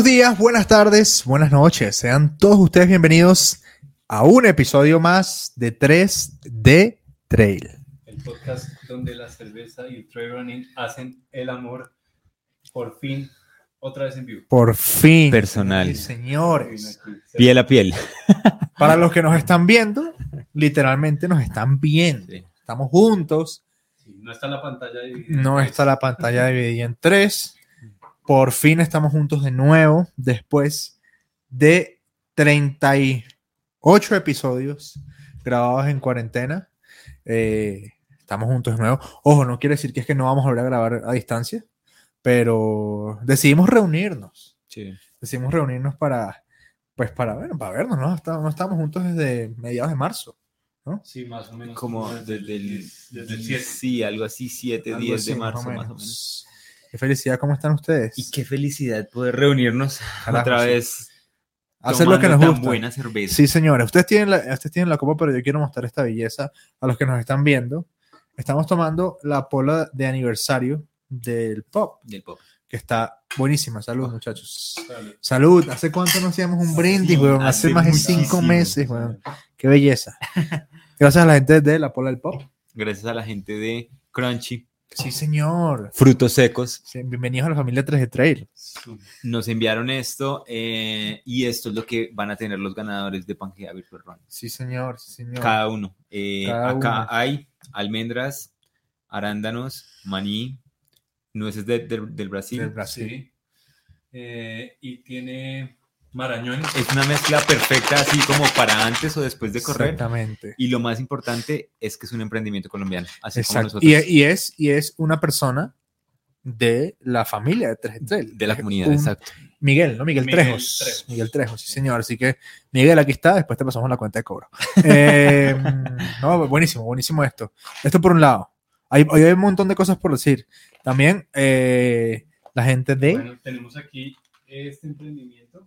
Buenos días, buenas tardes, buenas noches. Sean todos ustedes bienvenidos a un episodio más de 3D Trail. El podcast donde la cerveza y el trail running hacen el amor por fin otra vez en vivo. Por fin. Personal. Sí, señores. Piel a piel. Para los que nos están viendo, literalmente nos están viendo. Estamos juntos. Sí, no está la pantalla dividida. No está la pantalla dividida en tres. Por fin estamos juntos de nuevo después de 38 episodios grabados en cuarentena. Eh, estamos juntos de nuevo. Ojo, no quiere decir que es que no vamos a volver a grabar a distancia, pero decidimos reunirnos. Sí. Decidimos reunirnos para, pues para, bueno, para vernos, ¿no? Estábamos, no estábamos juntos desde mediados de marzo. Sí, más o menos. Como desde, el, desde el 7. Sí, algo así, 7, Algo 10 así, de marzo, más o menos. Qué felicidad, ¿cómo están ustedes? Y qué felicidad poder reunirnos Carajo, otra sí. vez. Hacer lo que nos gusta. buena cerveza. Sí, señores, ustedes tienen, la, ustedes tienen la copa, pero yo quiero mostrar esta belleza a los que nos están viendo. Estamos tomando la pola de aniversario del pop, Del pop. que está buenísima. Salud, muchachos. Dale. Salud. ¿Hace cuánto no hacíamos un brindis, Sí, weón? Hace, hace más de cinco meses, weón. Qué belleza. Gracias a la gente de la pola del pop. Gracias a la gente de Crunchy. Sí, señor. Frutos secos. Bienvenidos a la familia 3D Trail. Nos enviaron esto eh, y esto es lo que van a tener los ganadores de Pangea Virtual Run. Sí, señor. Sí, señor. Cada uno. Eh, Cada acá uno. hay almendras, arándanos, maní, nueces de- de- del Brasil. Del Brasil. Sí. Eh, y tiene marañones. Es una mezcla perfecta, así como para antes o después de correr. Exactamente. Y lo más importante es que es un emprendimiento colombiano, así como Exacto. nosotros. Y, y es, y es una persona de la familia de 3D Trail. de la comunidad, un- exacto. Miguel, ¿no? Miguel, Miguel Trejos. Trejos. Miguel Trejos, sí, señor. Así que, Miguel, aquí está. Después te pasamos la cuenta de cobro. Eh, no, buenísimo, buenísimo esto. Esto por un lado. Hay, hoy hay un montón de cosas por decir. También eh, la gente de. Bueno, tenemos aquí este emprendimiento.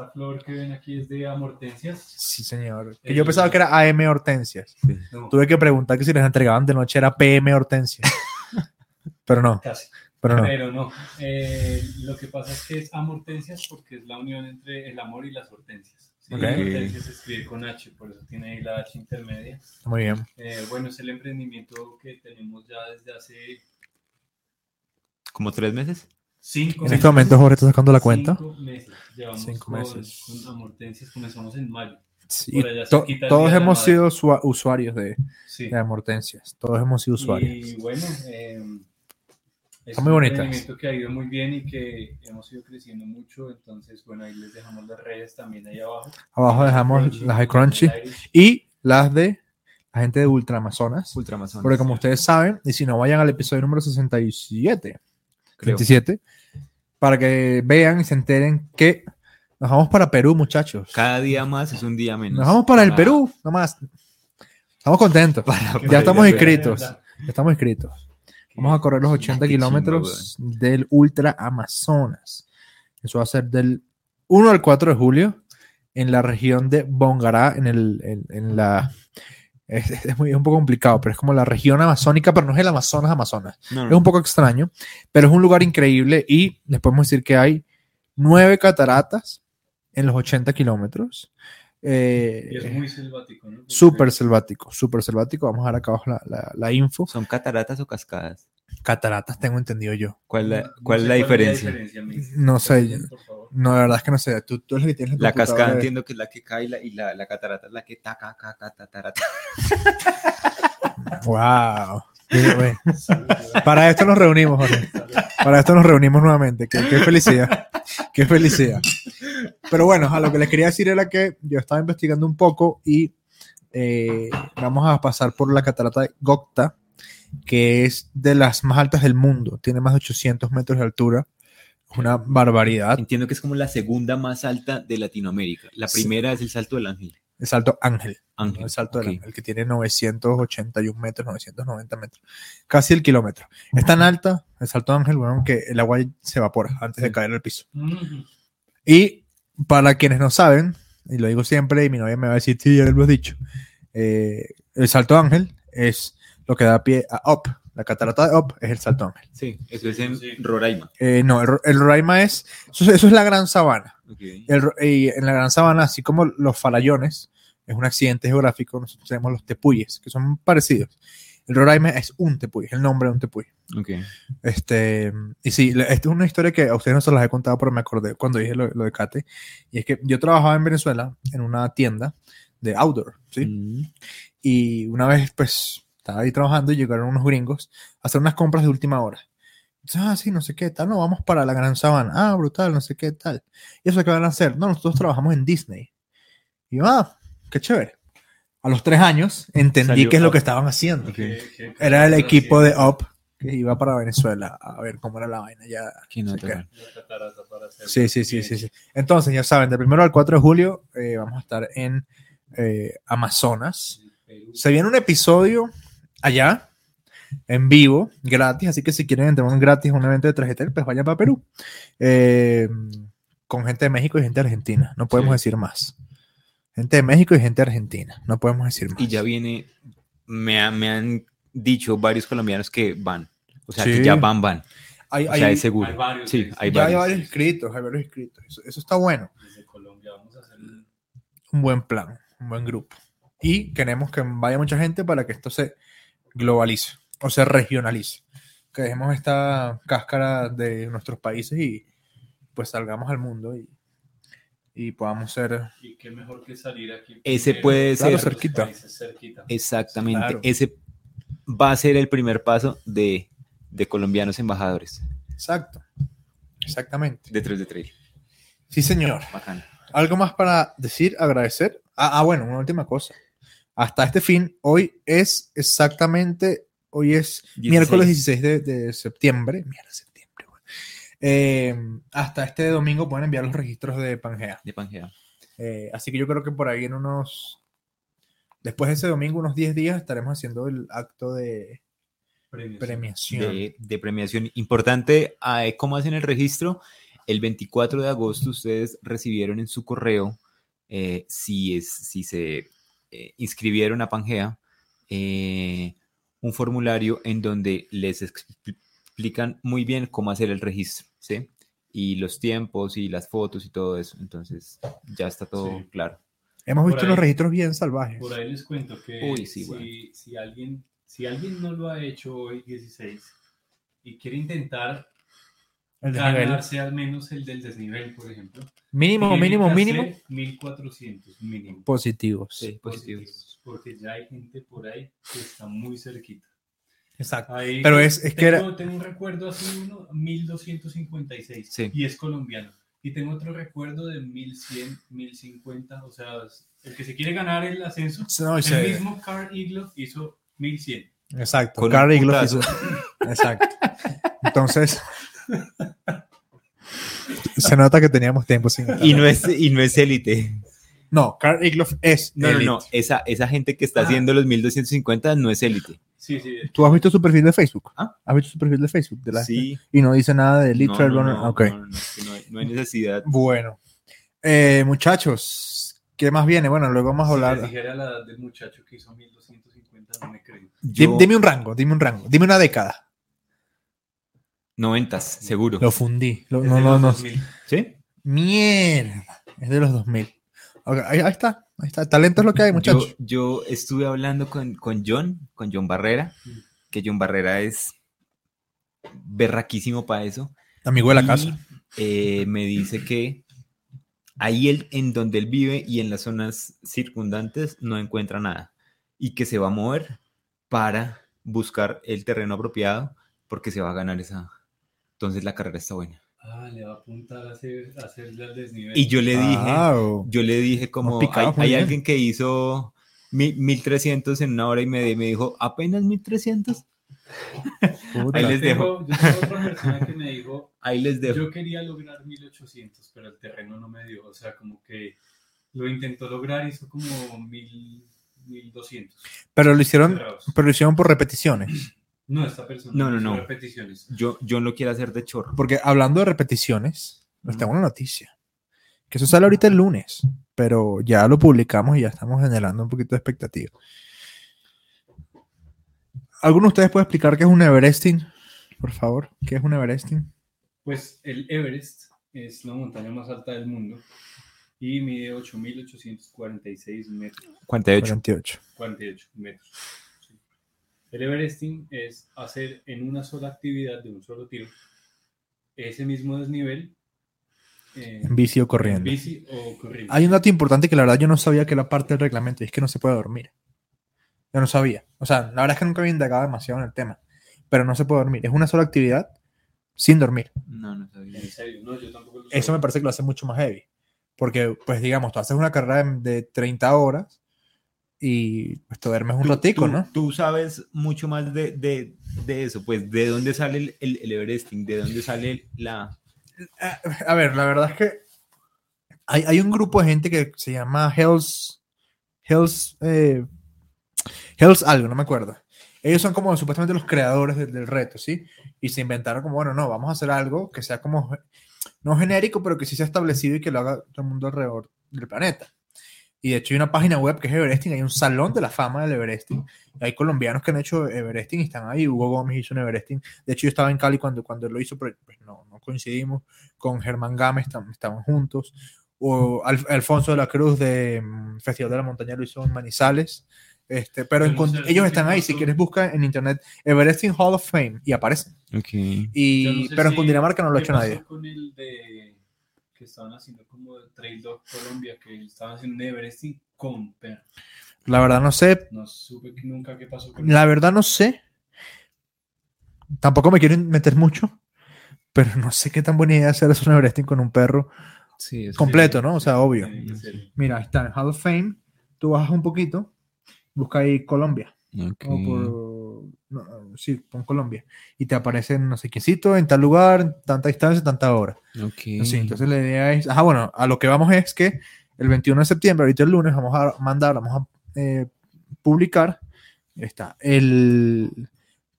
Esta flor que ven aquí es de amortencias. Sí, señor. Que yo pensaba que era AM Hortensias. No, Tuve que preguntar que si les entregaban de noche era PM Hortensias. Pero no, casi. pero no. Pero no. Eh, lo que pasa es que es amortencias porque es la unión entre el amor y las hortensias. Sí. Hortensias se escribe con H, por eso tiene ahí la H intermedia. Muy bien. Eh, bueno, es el emprendimiento que tenemos ya desde hace Como tres meses. Cinco En este momento Jorge está sacando la cuenta. Cinco meses. Llevamos Cinco con- meses. Con amortencias comenzamos en mayo. Sí, to- todos hemos sido usua- usuarios de, Sí. de Amortencias. Todos hemos sido usuarios. Y bueno, eh, es Son muy un bonitas. emprendimiento que ha ido muy bien y que hemos ido creciendo mucho. Entonces, bueno, ahí les dejamos las redes también ahí abajo. Abajo dejamos Crunchy, las de Crunchy y las de la gente de Ultra Amazonas. Ultramazonas. Porque como ustedes saben, y si no vayan al episodio número 67, creo. 27, para que vean y se enteren que nos vamos para Perú, muchachos. Cada día más es un día menos. Nos vamos para el Perú, nomás. Estamos contentos. Para- Ya estamos inscritos. estamos inscritos. Vamos a correr los 80 Qué chimba, kilómetros del Ultra Amazonas. Eso va a ser del 1 al 4 de julio en la región de Bongará, en, el, en, en la... Es, es muy, es un poco complicado, pero es como la región amazónica, pero no es el Amazonas, Amazonas. No, Es un poco extraño, pero es un lugar increíble y les podemos decir que hay nueve cataratas en los 80 kilómetros. Eh, Y es muy selvático, ¿no? Súper selvático, súper selvático. Vamos a dar acá abajo la, la- la info. ¿Son cataratas o cascadas? Cataratas, tengo entendido yo. ¿Cuál, la- No cuál sé es la diferencia? No sé. No, la verdad es que no sé. Tú, tú eres el que tienes La cascada de- entiendo que es la que cae y la, y la, la catarata es la que taca, caca, tatarata. Wow. Para esto nos reunimos, Jorge. Para esto nos reunimos nuevamente. Qué, qué felicidad. Qué felicidad. Pero bueno, a lo que les quería decir era que yo estaba investigando un poco y eh, vamos a pasar por la catarata de Gokta, que es de las más altas del mundo. Tiene más de 800 metros de altura. Es una barbaridad. Entiendo que es como la segunda más alta de Latinoamérica. La Sí. primera es el Salto del Ángel. El salto Ángel. Ángel. El salto del ok. Ángel, que tiene 981 metros, 990 metros. Casi el kilómetro. Es tan alta el salto Ángel, bueno, que el agua se evapora antes de caer al piso. Y para quienes no saben, y lo digo siempre, y mi novia me va a decir, sí, ya lo has dicho, eh, el salto ángel es lo que da pie a Up, La catarata de Up es el Salto Ángel. Sí, eso es en. Roraima. Eh, no, el, el Roraima es, eso, eso es la Gran Sabana. El y en la Gran Sabana, así como los farallones, es un accidente geográfico, nosotros tenemos los tepuyes, que son parecidos. El Roraima es un tepuy, es el nombre de un tepuy. Ok. Este, y sí, esta es una historia que a ustedes no se las he contado, pero me acordé cuando dije lo, lo de Kate. Y es que yo trabajaba en Venezuela en una tienda de outdoor, ¿sí? Mm. Y una vez, pues, estaba ahí trabajando y llegaron unos gringos a hacer unas compras de última hora. Entonces, ah, sí, no sé qué tal, no, vamos para la Gran Sabana. Ah, brutal, no sé qué tal. ¿Y eso qué van a hacer? No, nosotros trabajamos en Disney. Y yo, ah, qué chévere. A los tres años entendí qué es lo Up. que estaban haciendo. Ok. ¿Qué- qué- Era el equipo de Up que iba para Venezuela a ver cómo era la vaina. Ya, Qué nota, Sí, Sí, sí, sí, sí, sí. Entonces, ya saben, del primero al 4 de julio eh, vamos a estar en eh, Amazonas. Se viene un episodio allá, en vivo, gratis, así que si quieren entrar un gratis a un evento de Trajetel, pues vayan para Perú. Eh, con gente de México y gente de Argentina, no podemos Sí. decir más. Gente de México y gente de Argentina, no podemos decir más. Y ya viene, me, ha- me han dicho varios colombianos que van. O sea, Sí. que ya van, van. hay, O sea, hay- es seguro. Hay varios, sí, hay ya hay varios. varios inscritos, hay varios inscritos. Eso, eso está bueno. Desde Colombia vamos a hacer un- un buen plan, un buen grupo. Y queremos que vaya mucha gente para que esto se globalice o se regionalice. Que dejemos esta cáscara de nuestros países y pues salgamos al mundo y, y podamos ser... Y qué mejor que salir aquí. Ese puede Claro, ser. cerquita. países cerquita. Exactamente. Claro. Ese va a ser el primer paso de, de colombianos embajadores Exacto. Exactamente. de 3 de Trail. Sí, señor. Bacán. ¿Algo más para decir, agradecer? Ah, ah, bueno, una última cosa. Hasta este fin, hoy es exactamente, hoy es 16. miércoles 16 de, de septiembre. Mierda, septiembre. Eh, hasta este domingo pueden enviar los registros de Pangea. De Pangea. Eh, así que yo creo que por ahí en unos, después de ese domingo, unos 10 días, estaremos haciendo el acto de premiación. de, de premiación. Importante, ah, ¿cómo hacen el registro? El 24 de agosto ustedes recibieron en su correo, eh, si, es, si se eh, inscribieron a Pangea, eh, un formulario en donde les expl- explican muy bien cómo hacer el registro, ¿sí? Y los tiempos y las fotos y todo eso. Entonces, ya está todo Sí. claro. Hemos Por visto ahí- registros bien salvajes. Por ahí les cuento que Uy, sí, si, bueno. si alguien, si alguien no lo ha hecho hoy 16 y quiere intentar El desnivel. ganarse al menos el del desnivel, por ejemplo. Mínimo, mínimo, que mínimo. hacer 1400 mínimo. Positivos. Sí, positivos. positivos, Porque ya hay gente por ahí que está muy cerquita. Exacto. Ahí Pero es- es que tengo, era- tengo un recuerdo así uno, 1256, Sí. y es colombiano. Y tengo otro recuerdo de 1100, 1050, o sea, el que se quiere ganar el ascenso, No, y el se- mismo Carl Iglo hizo 1100. Exacto. Con Carl Igloff hizo- Exacto. Entonces, se nota que teníamos tiempo sin. Y no es, y no es élite. No, Carl Igloff es. No, no, elite. no. Esa, esa gente que está Ah. haciendo los 1250 no es élite. Sí, sí. ¿Tú has visto su perfil de Facebook? ¿Ah? ¿Has visto su perfil de Facebook? De la- Sí. Y no dice nada de Elite No, no, Runner. no, ok. no, no, es que no hay, no hay necesidad. Bueno. Eh, muchachos, ¿qué más viene? Bueno, luego vamos a Si hablar. dijera la edad del muchacho que hizo 1250, no me Yo, Dime un rango, dime un rango. Dime una década. Noventas, seguro. Lo fundí. Lo- Es no, de no, los no. 2000. ¿Sí? Mierda. Es de los 2000. Ok, ahí, ahí está. Ahí está. Talento es lo que hay, muchachos. yo estuve hablando con, con John, con John Barrera, Mm. que John Barrera es berraquísimo para eso. Amigo de la Y, casa. eh, me dice que ahí él, en donde él vive y en las zonas circundantes no encuentra nada y que se va a mover para buscar el terreno apropiado porque se va a ganar esa. Entonces la carrera está buena. Ah, le va a apuntar a, hacer, a hacerle al desnivel. Y yo le dije, Wow. yo le dije como picado hay, hay alguien que hizo mil- 1300 en una hora y media y me dijo apenas 1300. Puta. ahí les dejo. tengo, yo tengo otra persona que me dijo, Ahí les dejo. yo quería lograr 1800, pero el terreno no me dio. O sea, como que lo intentó lograr, hizo como 1000, 1200. Pero lo hicieron, pero lo hicieron por repeticiones. No, esta persona No, no, no. repeticiones. Yo, yo no quiero hacer de chorro. Porque hablando de repeticiones, nos tengo una noticia. Que eso sale ahorita el lunes, pero ya lo publicamos y ya estamos generando un poquito de expectativa. ¿Alguno de ustedes puede explicar qué es un Everesting? Por favor, ¿qué es un Everesting? Pues el Everest es la montaña más alta del mundo y mide 8.846 metros, 48. 48. 48 metros. El Everesting es hacer en una sola actividad de un solo tiro ese mismo desnivel eh, En bici o en corriendo. bici o corriendo. Hay un dato importante que la verdad yo no sabía que era parte del reglamento y es que no se puede dormir. Yo no sabía. O sea, la verdad es que nunca había indagado demasiado en el tema. Pero no se puede dormir. Es una sola actividad sin dormir. No, no sabía. En serio, no, yo tampoco lo Eso me parece que lo hace mucho más heavy. Porque, pues digamos, tú haces una carrera de- de 30 horas y pues te duermes un Tú- ratico, tú- ¿no? Tú sabes mucho más de, de- de eso, pues, ¿de dónde sale el, el, el Everesting? ¿De dónde sale la...? A- A ver, la verdad es que hay, hay un grupo de gente que se llama Hells. Hells. eh, Hells algo, no me acuerdo. Ellos son como supuestamente los creadores del, del reto, ¿sí? Y se inventaron como, bueno, no, vamos a hacer algo que sea como, no genérico, pero que sí sea establecido y que lo haga todo el mundo alrededor del planeta. Y de hecho hay una página web que es Everesting, hay un salón de la fama del Everesting. Hay colombianos que han hecho Everesting y están ahí. Hugo Gómez hizo un Everesting. De hecho yo estaba en Cali cuando, cuando él lo hizo, pero pues no, no coincidimos. Con Germán Gámez estaban juntos. O Al- Alfonso de la Cruz de mm, Festival de la Montaña lo hizo en Manizales. Este, pero ellos están ahí. Si quieres busca en internet Everesting Hall of Fame y aparecen. Ok. Y, no sé pero en Cundinamarca no lo ha ¿qué hecho nadie. con el de que estaban haciendo como Trail Dog Colombia, que estaban haciendo un Everesting con perro. La verdad no sé. No supe nunca qué pasó con La verdad no sé. Tampoco me quiero meter mucho. Pero no sé qué tan buena idea hacer eso en Everesting con un perro Sí, eso completo, ¿no? O sea, obvio. Mira, ahí está, en Hall of Fame. Tú bajas un poquito, busca ahí Colombia. Ok. O por, no, sí, pon Colombia. Y te aparece no sé quiéncito, en tal lugar, en tanta distancia, tanta hora. Ok. Sí, entonces la idea es. Ajá, bueno, a lo que vamos es que el 21 de septiembre, ahorita el lunes, vamos a mandar, vamos a eh, publicar. ahí Está el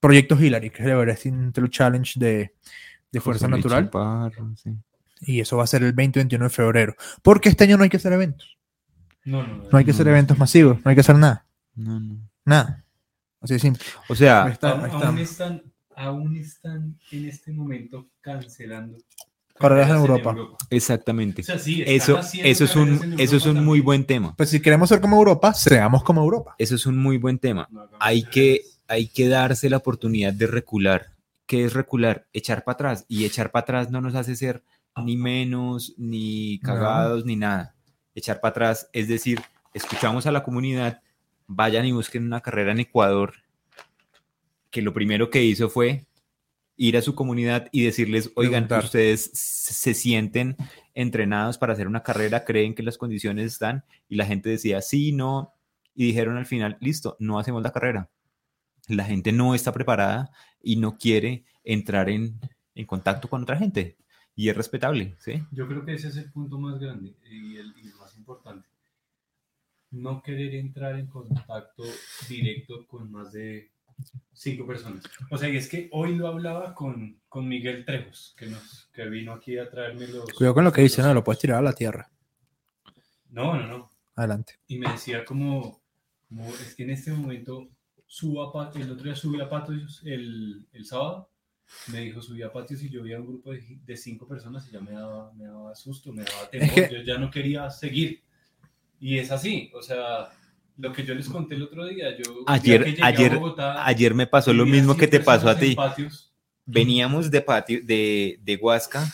proyecto Hillary, que es el Everesting Trail Challenge de, de Fuerza José Natural. Sí. Y eso va a ser el 20 y 21 de febrero. Porque este año no hay que hacer eventos. No, no, no. No hay que hacer No. eventos masivos, no hay que hacer nada. No, no. Nada. Así de simple. O sea, Ahí está, Aún, está. están, aún están en este momento cancelando Carreras en carreras Europa. exactamente. O sea, sí, Eso, eso es un, en eso es Europa un muy también. buen tema. Pues si queremos ser como Europa, seamos como Europa. Eso es un muy buen tema. No Hay que, hay que darse la oportunidad de recular. ¿Qué es recular? Echar para atrás. Y echar para atrás no nos hace ser ni menos, ni No. cagados, ni nada. Echar para atrás es decir, escuchamos a la comunidad, vayan y busquen una carrera en Ecuador, que lo primero que hizo fue ir a su comunidad y decirles, oigan, Preguntar. ustedes se sienten entrenados para hacer una carrera, creen que las condiciones están, y la gente decía, sí, no, y dijeron al final, listo, no hacemos la carrera. La gente no está preparada y no quiere entrar en, en contacto con otra gente. Y es respetable, ¿sí? Yo creo que ese es el punto más grande y el, y el más importante. No querer entrar en contacto directo con más de cinco personas. O sea, y es que hoy lo hablaba con, con Miguel Trejos, que, nos, que vino aquí a traerme los... Cuidado con lo que dice, no, lo puedes tirar a la tierra. No, no, no. Adelante. Y me decía como, como es que en este momento subo a patios, el otro día subí a patios el, el sábado, me dijo subí a patios y yo vi a un grupo de, de cinco personas y ya me daba, me daba susto, me daba temor, que- yo ya no quería seguir. Y es así, o sea, lo que yo les conté el otro día, yo Ayer- que llegué a ayer- Bogotá, Ayer me pasó lo mismo 100 que te pasó a ti. patios. Veníamos de patio, de, de Huasca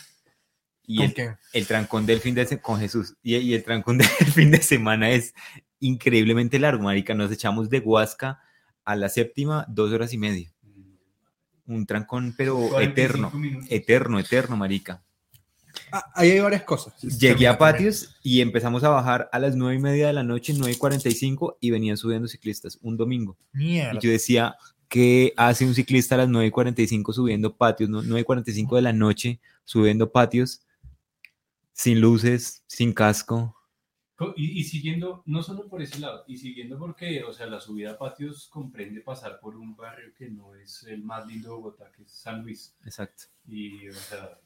y ¿Con el, el trancón del fin de semana con Jesús y, y el trancón del fin de semana es increíblemente largo, marica. Nos echamos de Huasca a la séptima dos horas y media. Un trancón, pero 45 eterno, minutos. eterno, eterno, marica. Ah, ahí hay varias cosas. Llegué a patios y empezamos a bajar a las nueve y media de la noche, nueve y cuarenta y cinco, y venían subiendo ciclistas un domingo. Mierda. Y yo decía, ¿qué hace un ciclista a las 9 y 45 subiendo patios? ¿no? 9 y 45 de la noche subiendo patios sin luces, sin casco. Co- Y, y siguiendo, no solo por ese lado, y siguiendo porque, o sea, la subida a patios comprende pasar por un barrio que no es el más lindo de Bogotá, que es San Luis. Exacto. Y, o sea,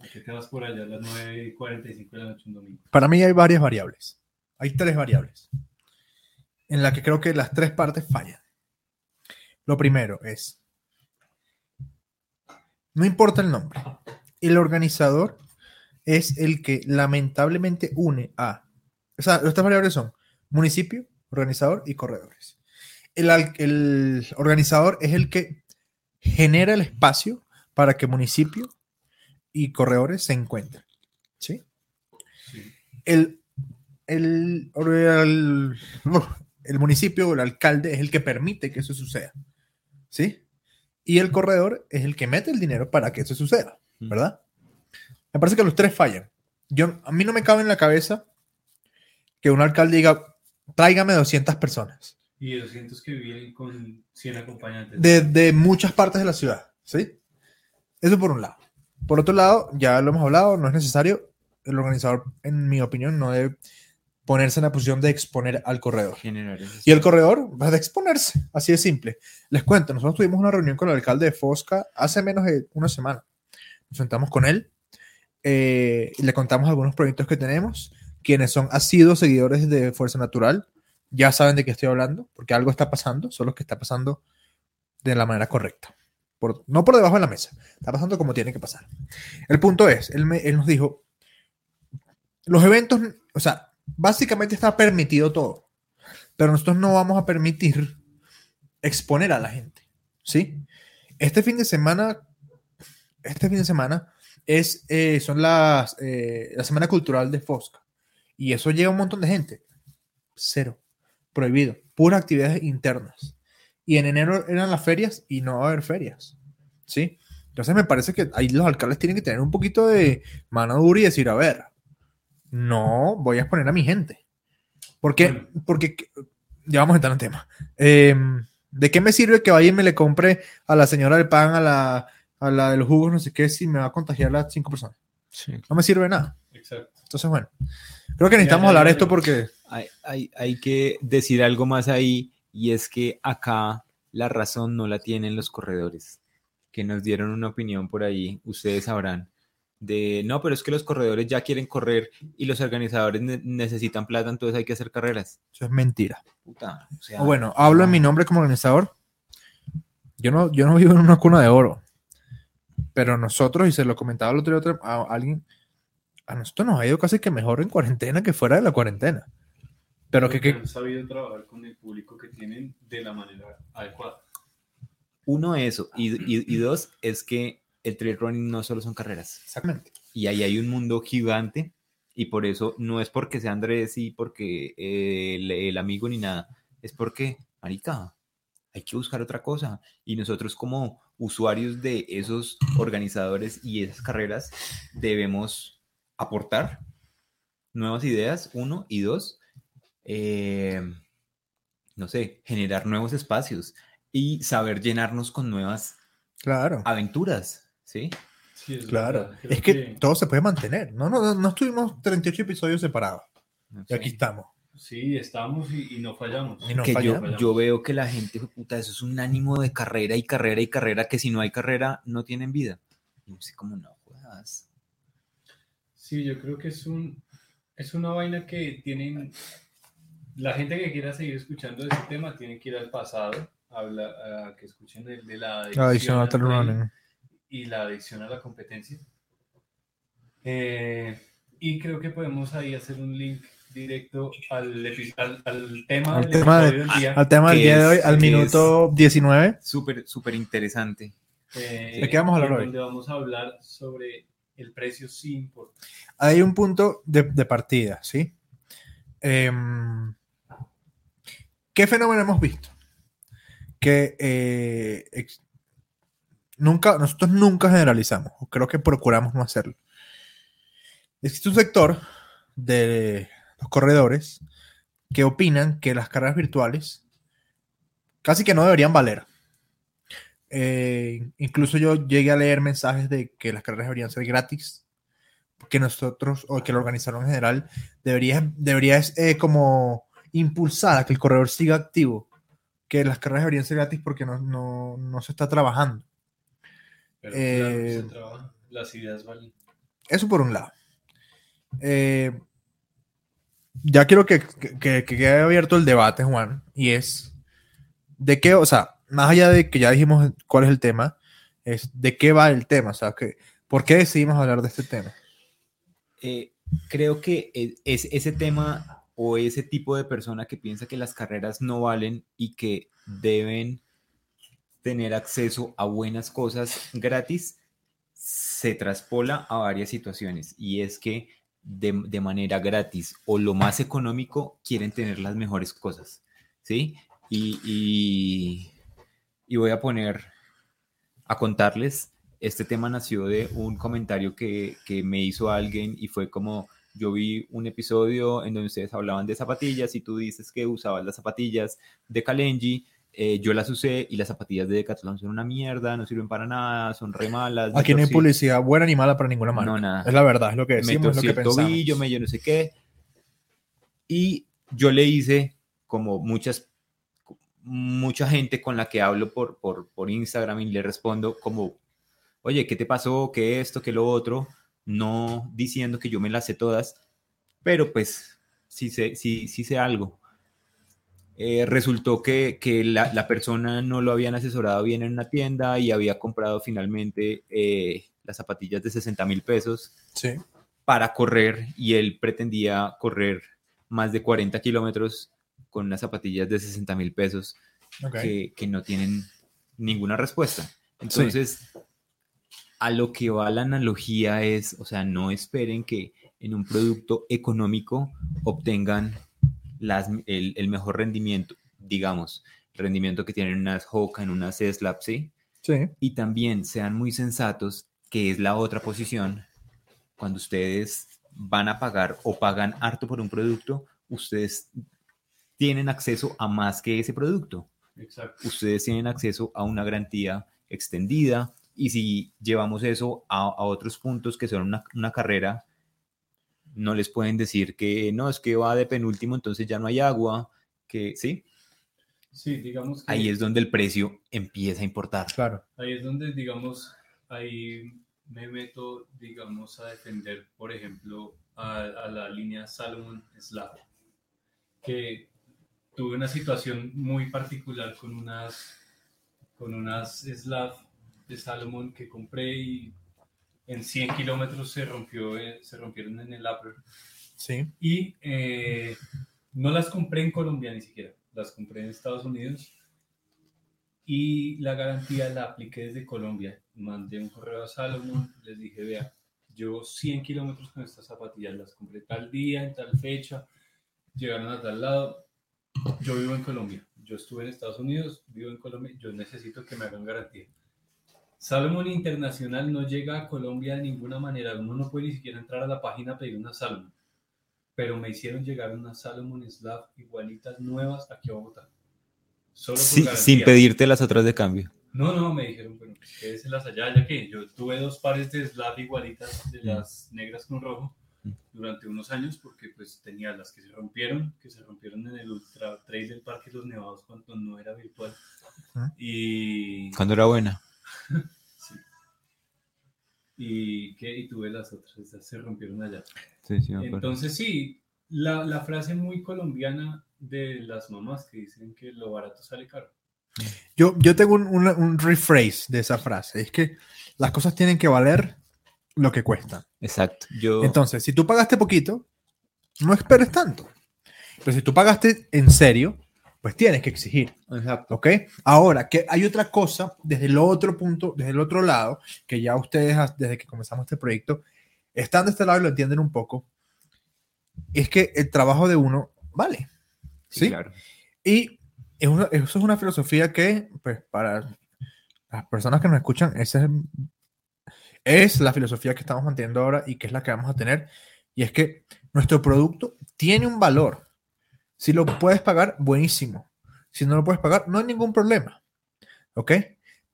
¿a qué te vas por allá a las 9 y 45 de la noche un domingo? Para mí hay varias variables. Hay tres variables en las que creo que las tres partes fallan. Lo primero es, no importa el nombre, el organizador es el que lamentablemente une a, o sea, estas variables son municipio, organizador y corredores. El, el organizador es el que genera el espacio para que municipio y corredores se encuentren. ¿Sí? Sí. el, el, el, municipio o el alcalde es el que permite que eso suceda. ¿Sí? Y el corredor es el que mete el dinero para que eso suceda, ¿verdad? Me parece que los tres fallan. Yo, a mí no me cabe en la cabeza que un alcalde diga, tráigame 200 personas Y 200 que vienen con 100 acompañantes. de, de muchas partes de la ciudad, ¿sí? Eso por un lado. Por otro lado, ya lo hemos hablado, no es necesario. El organizador, en mi opinión, no debe ponerse en la posición de exponer al corredor. Y el corredor va a exponerse, así de simple. Les cuento, nosotros tuvimos una reunión con el alcalde de Fosca hace menos de una semana. Nos sentamos con él eh, y le contamos algunos proyectos que tenemos. Quienes son asiduos seguidores de Fuerza Natural ya saben de qué estoy hablando, porque algo está pasando, solo que está pasando de la manera correcta. No por debajo de la mesa, está pasando como tiene que pasar. El punto es, él, él nos dijo, los eventos, o sea, básicamente está permitido todo pero nosotros no vamos a permitir exponer a la gente, ¿sí? Este fin de semana, este fin de semana es, eh, son las, eh, la Semana Cultural de Fosca y eso llega un montón de gente. Cero, prohibido, puras actividades internas. Y en enero eran las ferias y no va a haber ferias, ¿sí? Entonces me parece que ahí los alcaldes tienen que tener un poquito de mano dura y decir, a ver, no voy a exponer a mi gente. Porque, Bueno. porque ya vamos a entrar en tema. Eh, ¿De qué me sirve que vaya y me le compre a la señora del pan, a la, a la de los jugos, no sé qué, si me va a contagiar a las cinco personas? Sí. No me sirve nada. Exacto. Entonces, bueno, creo que necesitamos ya, hablar ya, esto ya. porque Hay, hay- hay que decir algo más ahí y es que acá la razón no la tienen los corredores, que nos dieron una opinión por ahí, ustedes sabrán, de no, pero es que los corredores ya quieren correr y los organizadores ne- necesitan plata, entonces hay que hacer carreras. eso es mentira. Puta, o sea, bueno, hablo en mi nombre como organizador. Yo no, yo no vivo en una cuna de oro. Pero nosotros, y se lo comentaba el otro día a alguien, a nosotros nos ha ido casi que mejor en cuarentena que fuera de la cuarentena. Pero que, que han sabido trabajar con el público que tienen de la manera adecuada. uno eso, y, y- y dos es que el trail running no solo son carreras. exactamente. y ahí hay un mundo gigante y por eso no es porque sea Andrés y porque eh, el, el amigo ni nada, es porque, marica, hay que buscar otra cosa y nosotros como usuarios de esos organizadores y esas carreras debemos aportar nuevas ideas, uno, y dos, eh, no sé, generar nuevos espacios y saber llenarnos con nuevas Claro. aventuras, ¿sí? Sí, es Claro, es que, todo se puede mantener. No, no, no estuvimos 38 episodios separados. No Y aquí estamos. Sí, estamos y, y no fallamos. Y no que yo, fallamos. yo veo que la gente, "Jue puta, eso es un ánimo de carrera y carrera y carrera, que si no hay carrera, no tienen vida. Y no sé cómo no juegas. Sí, yo creo que es un es una vaina que tienen la gente que quiera seguir escuchando ese tema tiene que ir al pasado, habla, a que escuchen el de la adicción, Adicional al running. y la adicción a la competencia. Eh, y creo que podemos ahí hacer un link directo al, al, al tema Al del tema de- del día. Al tema del día de hoy, es- al minuto 19. Súper, súper interesante. eh, ¿De qué vamos a hablar hoy? Donde vamos a hablar sobre el precio sí importa. Hay un punto de, de partida, ¿sí? Em, ¿Qué fenómeno hemos visto? Que eh, nunca, nosotros nunca generalizamos, o creo que procuramos no hacerlo. Existe un sector de los corredores que opinan que las carreras virtuales casi que no deberían valer. Eh, incluso yo llegué a leer mensajes de que las carreras deberían ser gratis, que nosotros, o que el organizador en general, debería, debería eh, como impulsar a que el corredor siga activo, que las carreras deberían ser gratis porque no, no, no se está trabajando. Pero claro Eh, se trabaja, las ideas valen. Eso por un lado. Eh, ya quiero que, que, que quede abierto el debate, Juan, y es de qué, o sea, más allá de que ya dijimos cuál es el tema, es de qué va el tema, o sea, que, ¿por qué decidimos hablar de este tema? Eh, creo que es ese tema o ese tipo de persona que piensa que las carreras no valen y que deben tener acceso a buenas cosas gratis, se traspola a varias situaciones. Y es que de, manera gratis o lo más económico quieren tener las mejores cosas. ¿Sí? Y, y, y voy a poner a contarles. Este tema nació de un comentario que, que me hizo alguien y fue como, yo vi un episodio en donde ustedes hablaban de zapatillas y tú dices que usabas las zapatillas de Kalenji, eh, yo las usé y las zapatillas de Decathlon son una mierda, no sirven para nada, son re malas. me Aquí no hay publicidad buena ni mala para ninguna marca. No, nada. Es la verdad, es lo que me decimos, es torcí lo que el pensamos. tobillo, me yo no sé qué. Y yo le hice como muchas, mucha gente con la que hablo por, por, por Instagram y le respondo como, oye, ¿qué te pasó? ¿Qué esto? ¿Qué lo otro? No diciendo que yo me las sé todas, pero pues sí sé, sí, sí sé algo. Eh, resultó que, que la, la persona no lo habían asesorado bien en una tienda y había comprado finalmente eh, las zapatillas de 60 mil pesos Sí. para correr y él pretendía correr más de 40 kilómetros con unas zapatillas de 60 mil pesos que, que no tienen ninguna respuesta. Entonces, a lo que va la analogía es, o sea, no esperen que en un producto económico obtengan las, el, el mejor rendimiento, digamos, rendimiento que tienen unas Hoka, en unas Slap, ¿sí? Sí. y también sean muy sensatos, que es la otra posición, cuando ustedes van a pagar o pagan harto por un producto, ustedes tienen acceso a más que ese producto. Exacto. Ustedes tienen acceso a una garantía extendida y si llevamos eso a, a otros puntos que son una, una carrera, no les pueden decir que no, es que va de penúltimo, entonces ya no hay agua, que sí, Sí, digamos que ahí es donde el precio empieza a importar. Claro. ahí es donde, digamos, ahí me meto, digamos, a defender, por ejemplo, a, a la línea Salomon Slav, que tuve una situación muy particular con unas, con unas Slav de Salomon que compré y en 100 kilómetros se, rompió, eh, se rompieron en el upper. Sí. Y eh, no las compré en Colombia ni siquiera, las compré en Estados Unidos. Y la garantía la apliqué desde Colombia. Mandé un correo a Salomon, les dije, vea, llevo 100 kilómetros con estas zapatillas, las compré tal día, en tal fecha, llegaron a tal lado. Yo vivo en Colombia, yo estuve en Estados Unidos, vivo en Colombia, yo necesito que me hagan garantía. Salomon Internacional no llega a Colombia de ninguna manera, uno no puede ni siquiera entrar a la página a pedir una Salomon pero me hicieron llegar unas Salomon Slav igualitas nuevas aquí a Bogotá. Solo Sí, sin pedirte las otras de cambio. No, no, me dijeron, bueno, pues quédeselas allá, ya que yo tuve dos pares de Slav igualitas de las negras con rojo Mm. durante unos años porque pues tenía las que se rompieron, que se rompieron en el Ultra Trail del Parque Los Nevados cuando no era virtual. Y, Cuando era buena. Sí. y, ¿qué? y tuve las otras, esas se rompieron allá. Sí, sí. Entonces sí, la, la frase muy colombiana de las mamás que dicen que lo barato sale caro. Yo, yo tengo un, un, un rephrase de esa frase. Es que las cosas tienen que valer lo que cuestan. Exacto. Yo, Entonces, si tú pagaste poquito, no esperes tanto. Pero si tú pagaste en serio, pues tienes que exigir. Exacto. ¿Ok? Ahora, que hay otra cosa desde el otro punto, desde el otro lado, que ya ustedes, desde que comenzamos este proyecto, están de este lado y lo entienden un poco, es que el trabajo de uno vale. ¿Sí? claro. Y es una- eso es una filosofía que, pues, para las personas que nos escuchan, esa es, es la filosofía que estamos manteniendo ahora y que es la que vamos a tener. Y es que nuestro producto tiene un valor. Si lo puedes pagar, buenísimo. Si no lo puedes pagar, no hay ningún problema. ¿Ok?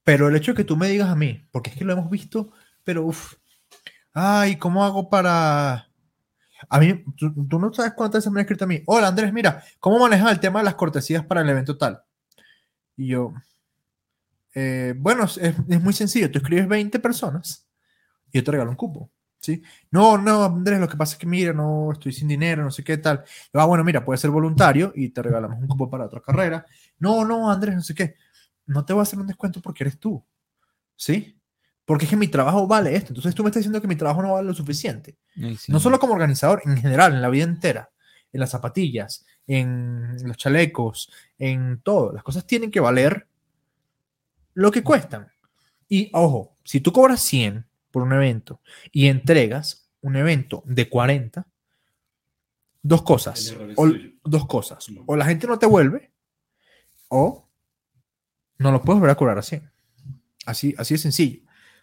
Pero el hecho de que tú me digas a mí, porque es que lo hemos visto, pero uff, ay, ¿cómo hago para... A mí, tú, no sabes cuántas veces me han escrito a mí, hola Andrés, mira, ¿cómo manejas el tema de las cortesías para el evento tal? Y yo, eh, bueno, es, es muy sencillo, tú escribes 20 personas y yo te regalo un cupo, ¿sí? No, no, Andrés, lo que pasa es que mira, no estoy sin dinero, no sé qué tal. Yo, ah, bueno, mira, puedes ser voluntario y te regalamos un cupo para otra carrera. No, no, Andrés, no sé qué. no te voy a hacer un descuento porque eres tú. ¿Sí? Porque es que mi trabajo vale esto. Entonces tú me estás diciendo que mi trabajo no vale lo suficiente. Ay, sí. No solo como organizador, en general, en la vida entera, en las zapatillas, en los chalecos, en todo. Las cosas tienen que valer lo que cuestan. Y ojo, si tú cobras 100 por un evento y entregas un evento de 40, dos cosas. Es O, dos cosas. O la gente no te vuelve o no lo puedes volver a cobrar así. Así, así de sencillo.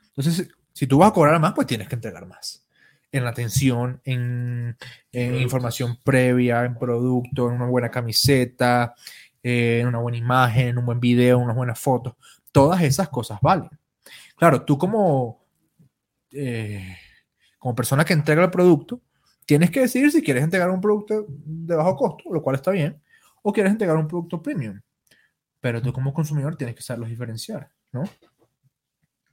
Entonces, si tú vas a cobrar más, pues tienes que entregar más. En atención, en, información previa, en producto, en una buena camiseta, eh, en una buena imagen, en un buen video, unas buenas fotos. Todas esas cosas valen. Claro, tú como, eh, como persona que entrega el producto, tienes que decidir si quieres entregar un producto de bajo costo, lo cual está bien, o quieres entregar un producto premium. Pero tú como consumidor tienes que saberlos diferenciar, ¿no?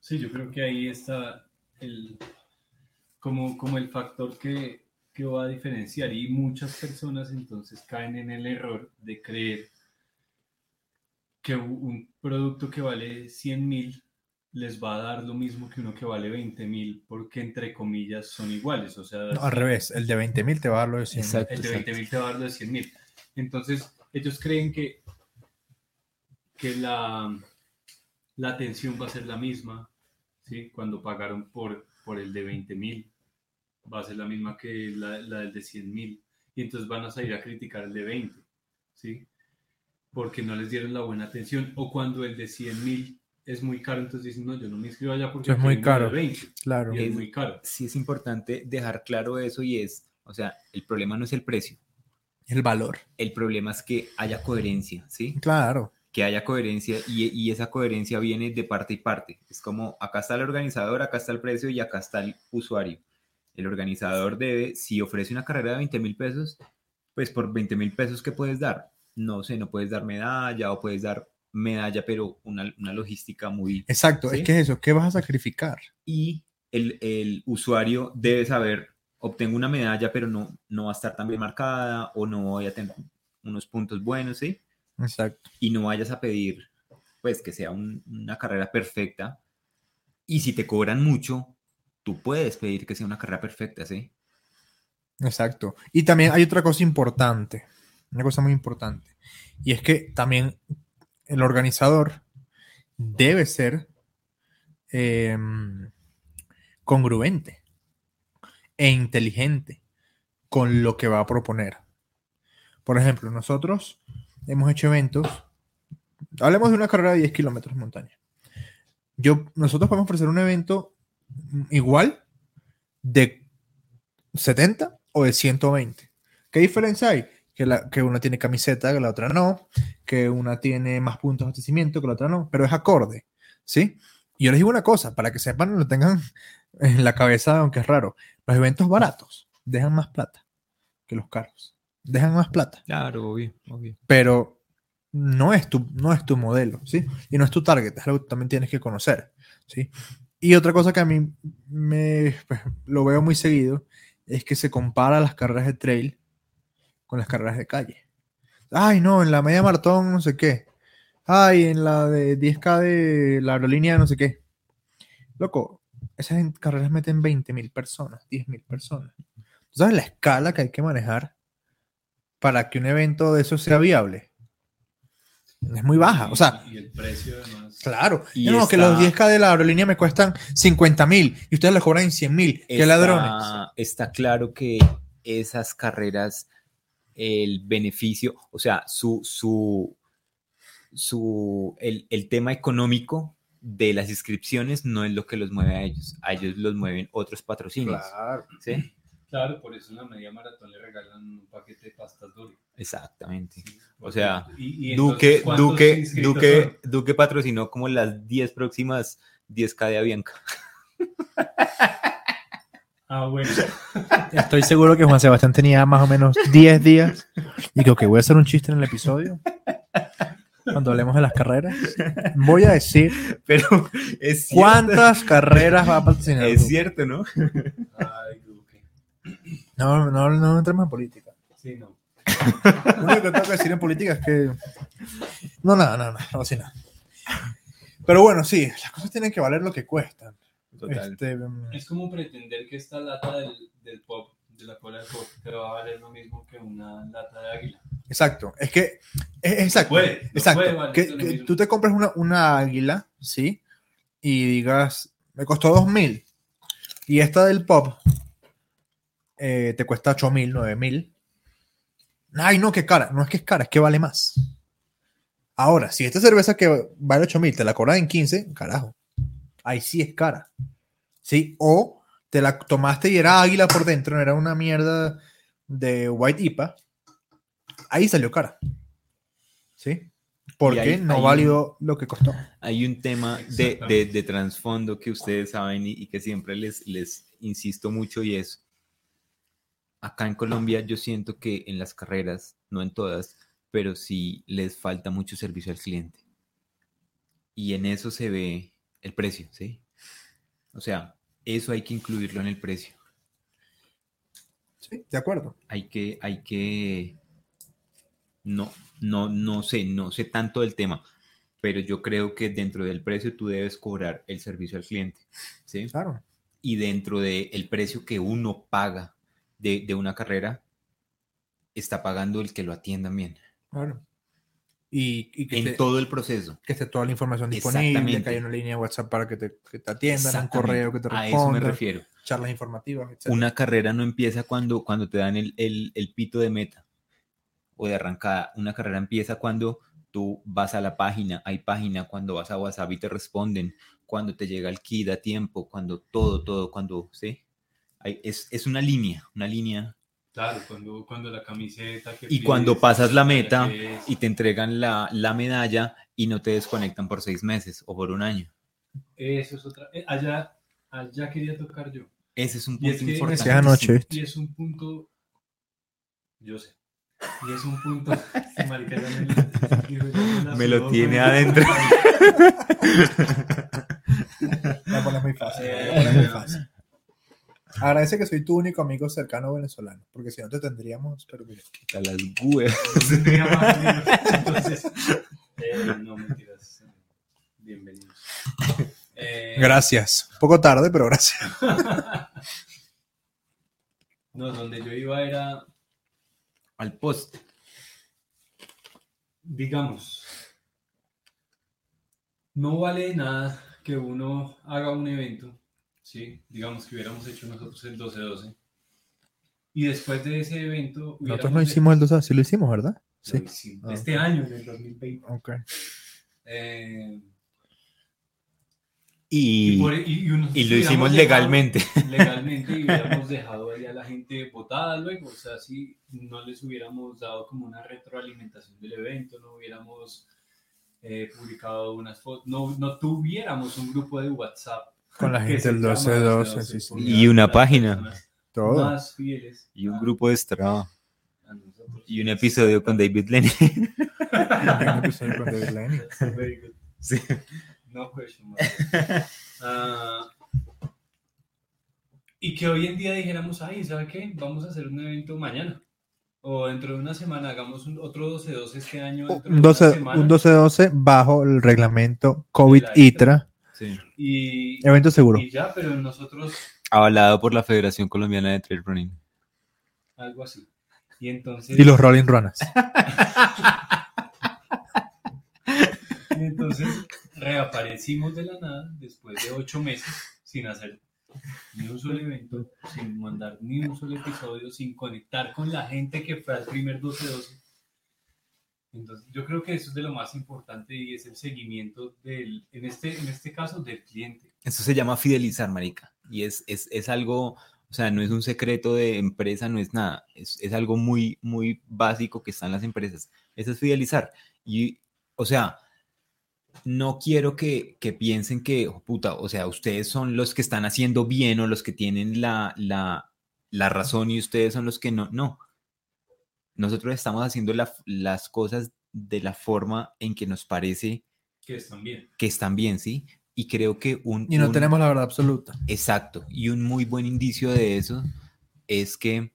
Sí, yo creo que ahí está el, como, como el factor que, que va a diferenciar y muchas personas entonces caen en el error de creer que un producto que vale 100 mil les va a dar lo mismo que uno que vale 20 mil porque entre comillas son iguales, o sea, No, al revés, el de 20 mil te va a dar lo de 100 Exacto. el de 20 mil te va a dar lo de 100 mil. Entonces, ellos creen que, que la, la atención va a ser la misma, ¿sí? Cuando pagaron por, por el de 20 mil, va a ser la misma que la, la del de 100 mil. Y entonces van a salir a criticar el de 20, ¿sí? Porque no les dieron la buena atención. O cuando el de 100 mil es muy caro, entonces dicen, no, yo no me inscribo allá porque Es muy caro. 20, Claro. Es- muy caro. Sí es importante dejar claro eso y es, o sea, el problema no es el precio, El valor. el problema es que haya coherencia, ¿sí? Claro. que haya coherencia y, y esa coherencia viene de parte y parte. Es como acá está el organizador, acá está el precio y acá está el usuario. El organizador debe, si ofrece una carrera de 20 mil pesos, pues por 20 mil pesos, ¿qué puedes dar? No sé, no puedes dar medalla o puedes dar medalla, pero una, una logística muy... Exacto, ¿Sí? es que es eso, ¿qué vas a sacrificar? Y el, el usuario debe saber, obtengo una medalla, pero no, no va a estar tan bien marcada o no voy a tener unos puntos buenos, ¿sí? Exacto. y no vayas a pedir pues que sea un- una carrera perfecta y si te cobran mucho tú puedes pedir que sea una carrera perfecta sí Exacto. Y también hay otra cosa importante, una cosa muy importante, y es que también el organizador debe ser em, congruente e inteligente con lo que va a proponer. Por ejemplo, nosotros hemos hecho eventos, hablemos de una carrera de 10 kilómetros de montaña. Yo, nosotros podemos ofrecer un evento igual de 70 o de 120. ¿Qué diferencia hay? Que, la, que una tiene camiseta, que la otra no, que una tiene más puntos de abastecimiento, que la otra no, pero es acorde, ¿sí? Y yo les digo una cosa, para que sepan, lo tengan en la cabeza, aunque es raro, los eventos baratos dejan más plata que los caros, dejan más plata, claro obvio, obvio. pero no es tu, no es tu modelo, ¿sí? Y no es tu target, es algo que también tienes que conocer, ¿sí? Y otra cosa que a mí me, pues, lo veo muy seguido es que se compara las carreras de trail con las carreras de calle. Ay, no, en la media maratón no sé qué. Ay, en la de 10K de la aerolínea no sé qué. Loco, esas carreras meten 20 mil personas, 10 mil personas. ¿Tú sabes la escala que hay que manejar para que un evento de eso sea viable? Es muy baja. O sea, Y, el precio además. Claro. Y no, que los 10K de la aerolínea me cuestan 50 mil y ustedes les cobran 100 mil. ¡Qué ladrones! está claro que esas carreras el beneficio o sea su su su el, el tema económico de las inscripciones no es lo que los mueve a ellos a ellos los mueven otros patrocinios Claro. ¿sí? Claro, por eso en la media maratón le regalan un paquete de pastas Dori. exactamente O sea, y- y Duque, entonces, ¿cuántos Duque, Duque, son? Duque patrocinó como las 10 próximas 10K de Avianca. Ah, bueno. Estoy seguro que Juan Sebastián tenía más o menos 10 días y que ok, voy a hacer un chiste en el episodio. Cuando hablemos de las carreras, voy a decir Pero es cierto, cuántas carreras va a patrocinar. es cierto, ¿no? Ay. No, no, no entremos en política. Sí, no. Lo único que tengo que decir en política es que. No, nada, nada, nada, no, así nada. Pero bueno, sí, las cosas tienen que valer lo que cuestan. Total. Este, Es como pretender que esta lata del, del pop, de la cola del pop, te va a valer lo mismo que una lata de águila. exacto. Es que, es, exacto. puede, no exacto. puede que, tú te compres una, una águila, ¿sí? Y digas, me costó 2000. Y esta del pop eh, te cuesta 8000, 9000. Ay, no, qué cara. No es que es cara, es que vale más. Ahora, si esta cerveza que vale 8000 te la cobran en 15, carajo. Ahí sí es cara. ¿Sí? O te la tomaste y era águila por dentro, no era una mierda de White IPA. Ahí salió cara. ¿Sí? Porque hay- no hay un- valió lo que costó. Hay un tema de, de, de trasfondo que ustedes saben y, y que siempre les, les insisto mucho y es, acá en Colombia yo siento que en las carreras, no en todas, pero sí les falta mucho servicio al cliente. Y en eso se ve el precio, ¿sí? O sea, eso hay que incluirlo en el precio. Sí, de acuerdo. hay que, hay que, no, no, no sé, no sé tanto del tema, pero yo creo que dentro del precio tú debes cobrar el servicio al cliente, ¿sí? Claro. Y dentro del precio que uno paga de, de una carrera, está pagando el que lo atiendan bien, Claro. Y, y que, en todo el proceso. que esté toda la información disponible, que haya una línea de WhatsApp para que te, que te atiendan, un correo que te A eso me responda, refiero. charlas informativas, etc. Una carrera no empieza cuando, cuando te dan el, el- el pito de meta o de arrancada. Una carrera empieza cuando tú vas a la página, hay página, cuando vas a WhatsApp y te responden, cuando te llega el kit a tiempo, cuando todo, todo, cuando, ¿sí? Hay- es, es una línea, una línea. Claro, cuando, cuando la camiseta. que Y cuando pasas la meta y te entregan la, la medalla y no te desconectan por seis meses o por un año. Eso es otra. eh, allá, allá quería tocar yo. Ese es un Y es punto que- importante. Anoche. Y es un punto. Yo sé. Y es un punto. que marica me, lo tiene adentro. La pones muy fácil. Eh, la pones muy fácil. Agradece que soy tu único amigo cercano venezolano, porque si no te tendríamos, pero mira. A las amigos, Entonces. eh, no, mentiras. Bienvenidos. Eh, Gracias. Un poco tarde, pero gracias. No, donde yo iba era. Al poste. digamos, no vale nada que uno haga un evento, ¿sí? Digamos que hubiéramos hecho nosotros el 12-12. Y después de ese evento... Nosotros no hicimos el 2 sí lo hicimos, ¿verdad? Lo Sí. hicimos Ah, Este año, en el 2020. Ok. Eh, Y, por- y- y lo hicimos dejado- legalmente. legalmente y hubiéramos dejado ahí a la gente votada luego, o sea, si no les hubiéramos dado como una retroalimentación del evento, no hubiéramos eh, publicado unas fotos, no, no tuviéramos un grupo de WhatsApp. Con la gente del llama 12-12, sí, sí. porque Y una página. Todo. Más fieles Y un a- grupo de Strava. Y un episodio con David Lenny. Un episodio con David Lenny. Sí. No question. Ah, y que hoy en día dijéramos, ay, ¿sabe qué? Vamos a hacer un evento mañana. O dentro de una semana, hagamos un, otro 12-12 este año. Un una 12 semana. un 12-12 bajo el reglamento COVID la ITRA. Sí. Y, Evento seguro. y ya, pero nosotros Avalado por la Federación Colombiana de Trail Running. algo así. Y entonces, Y los Rolling Runners. y entonces reaparecimos de la nada después de ocho meses sin hacer ni un solo evento, sin mandar ni un solo episodio, sin conectar con la gente que fue al primer 12-12. Entonces, yo creo que eso es de lo más importante y es el seguimiento del, en este, en este caso, del cliente. Eso se llama fidelizar, marica. Y es, es, es algo, o sea, no es un secreto de empresa, no es nada. Es, es algo muy, muy básico que están las empresas. Eso es fidelizar. Y, o sea, no quiero que, que piensen que, oh, puta, o sea, ustedes son los que están haciendo bien o los que tienen la, la, la razón y ustedes son los que no. No. Nosotros estamos haciendo la- las cosas de la forma en que nos parece Que están bien. que están bien, ¿sí? Y creo que un... Y no un- tenemos la verdad absoluta. Exacto. Y un muy buen indicio de eso es que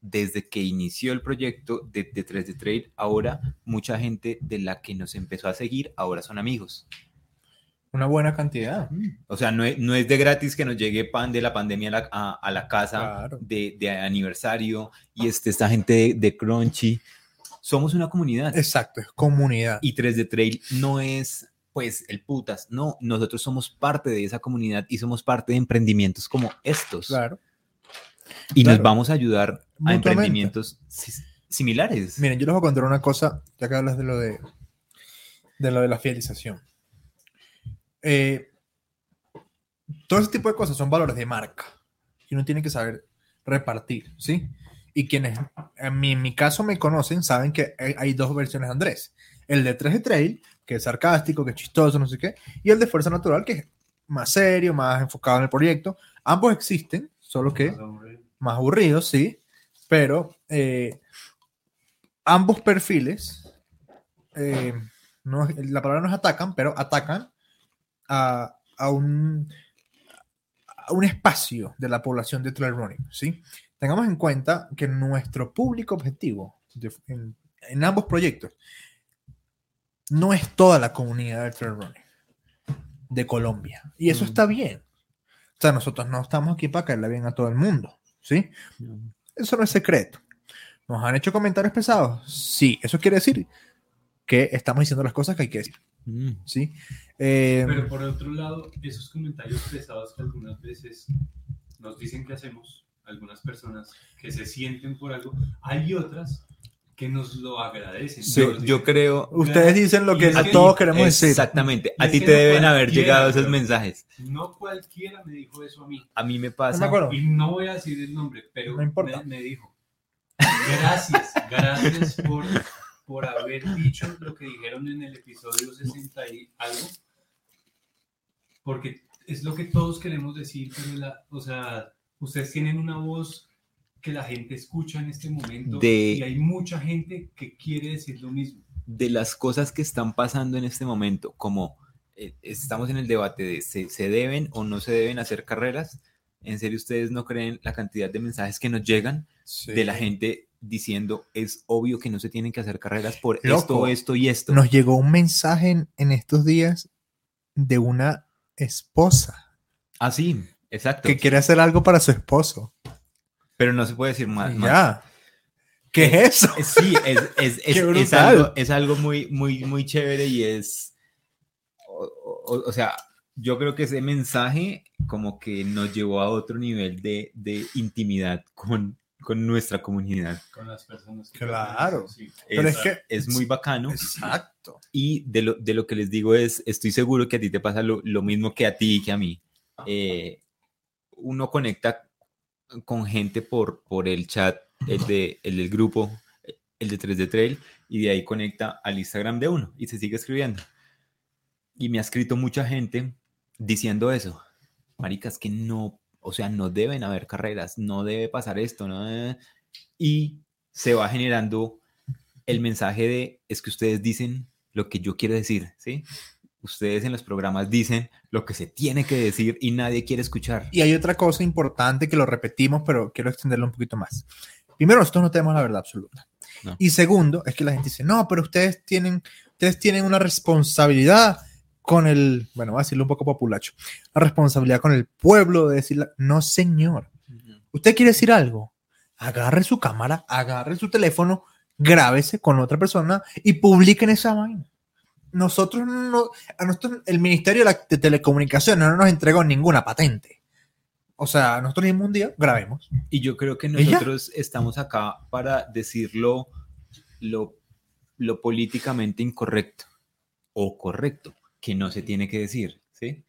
desde que inició el proyecto de, de 3D Trade, ahora mucha gente de la que nos empezó a seguir ahora son amigos. Una buena cantidad. O sea, no es, no es de gratis que nos llegue pan de la pandemia a la, a- a la casa Claro. de, de aniversario y este, esta gente de, de Crunchy. Somos una comunidad. Exacto, es comunidad. Y 3D Trail no es, pues, el putas. No, nosotros somos parte de esa comunidad y somos parte de emprendimientos como estos. Claro. Y nos claro. vamos a ayudar a emprendimientos si- similares. Miren, yo les voy a contar una cosa, ya que hablas de lo de, de lo de la fidelización. Eh, todo ese tipo de cosas son valores de marca y uno tiene que saber repartir, ¿sí? Y quienes en mi, en mi caso me conocen saben que hay, dos versiones de Andrés. El de 3 de Trail, que es sarcástico, que es chistoso, no sé qué, y el de Fuerza Natural, que es más serio, más enfocado en el proyecto. Ambos existen, solo que más aburridos, sí, pero eh, ambos perfiles, eh, no, la palabra no es atacan, pero atacan a, a un, a un espacio de la población de trail running, ¿sí? Tengamos en cuenta que nuestro público objetivo de- en, en ambos proyectos no es toda la comunidad del trail running de Colombia, y eso Mm. está bien. O sea, nosotros no estamos aquí para caerle bien a todo el mundo, ¿sí? Eso no es secreto. ¿Nos han hecho comentarios pesados? Sí, eso quiere decir que estamos diciendo las cosas que hay que decir, Mm. ¿sí? Eh, Pero por otro lado, esos comentarios pesados que algunas veces nos dicen que hacemos, algunas personas que se sienten por algo, hay otras que nos lo agradecen. Sí. Yo, Nos yo dicen, creo. ustedes dicen lo que a que- todos queremos decir. Exactamente. A ti te no deben haber llegado esos mensajes. No cualquiera me dijo eso a mí. A mí me No me pasa. acuerdo. Y no voy a decir el nombre, pero No importa. Me, me dijo, gracias, gracias por, por haber dicho lo que dijeron en el episodio 60 y algo, porque es lo que todos queremos decir, pero la, o sea, ustedes tienen una voz que la gente escucha en este momento De- y hay mucha gente que quiere decir lo mismo. de las cosas que están pasando en este momento, como eh, estamos en el debate de ¿se, se deben o no se deben hacer carreras, ¿en serio ustedes no creen la cantidad de mensajes que nos llegan Sí. de la gente diciendo es obvio que no se tienen que hacer carreras por Loco. esto, esto y esto? Nos llegó un mensaje en, en estos días de una esposa Ah, sí, exacto. que quiere hacer algo para su esposo. Pero no se puede decir más. más. Ya. ¿Qué Eh, es eso? Sí, es, es, es, Qué algo, es algo muy, muy, muy chévere y es, o, o- o sea, yo creo que ese mensaje como que nos llevó a otro nivel de, de intimidad con, con nuestra comunidad. Con las personas que Claro. Sí. Pero es, es que- es muy bacano Exacto. y de lo, de lo que les digo es, estoy seguro que a ti te pasa lo, lo mismo que a ti y que a mí. Eh, uno conecta con gente por, por el chat, el, de, el del grupo, el de 3D Trail, y de ahí conecta al Instagram de uno y se sigue escribiendo. Y me ha escrito mucha gente diciendo eso. Maricas, que no, o sea, no deben haber carreras, no debe pasar esto, ¿no? debe-". Y se va generando el mensaje de, es que ustedes dicen lo que yo quiero decir, ¿sí? Ustedes en los programas dicen lo que se tiene que decir y nadie quiere escuchar. Y hay otra cosa importante que lo repetimos, pero quiero extenderlo un poquito más. Primero, nosotros no tenemos la verdad absoluta. No. Y segundo, es que la gente dice, no, pero ustedes tienen, ustedes tienen una responsabilidad con el, bueno, voy a decirlo un poco populacho, la responsabilidad con el pueblo de decirle, no, señor, usted quiere decir algo, agarre su cámara, agarre su teléfono, grábese con otra persona y publiquen esa vaina. Nosotros no, a nosotros el Ministerio de, Telecomunicaciones no nos entregó ninguna patente. O sea, nosotros dijimos un día, grabemos. Y yo creo que nosotros estamos acá para decirlo lo, lo políticamente incorrecto o correcto, que no se tiene que decir, ¿sí?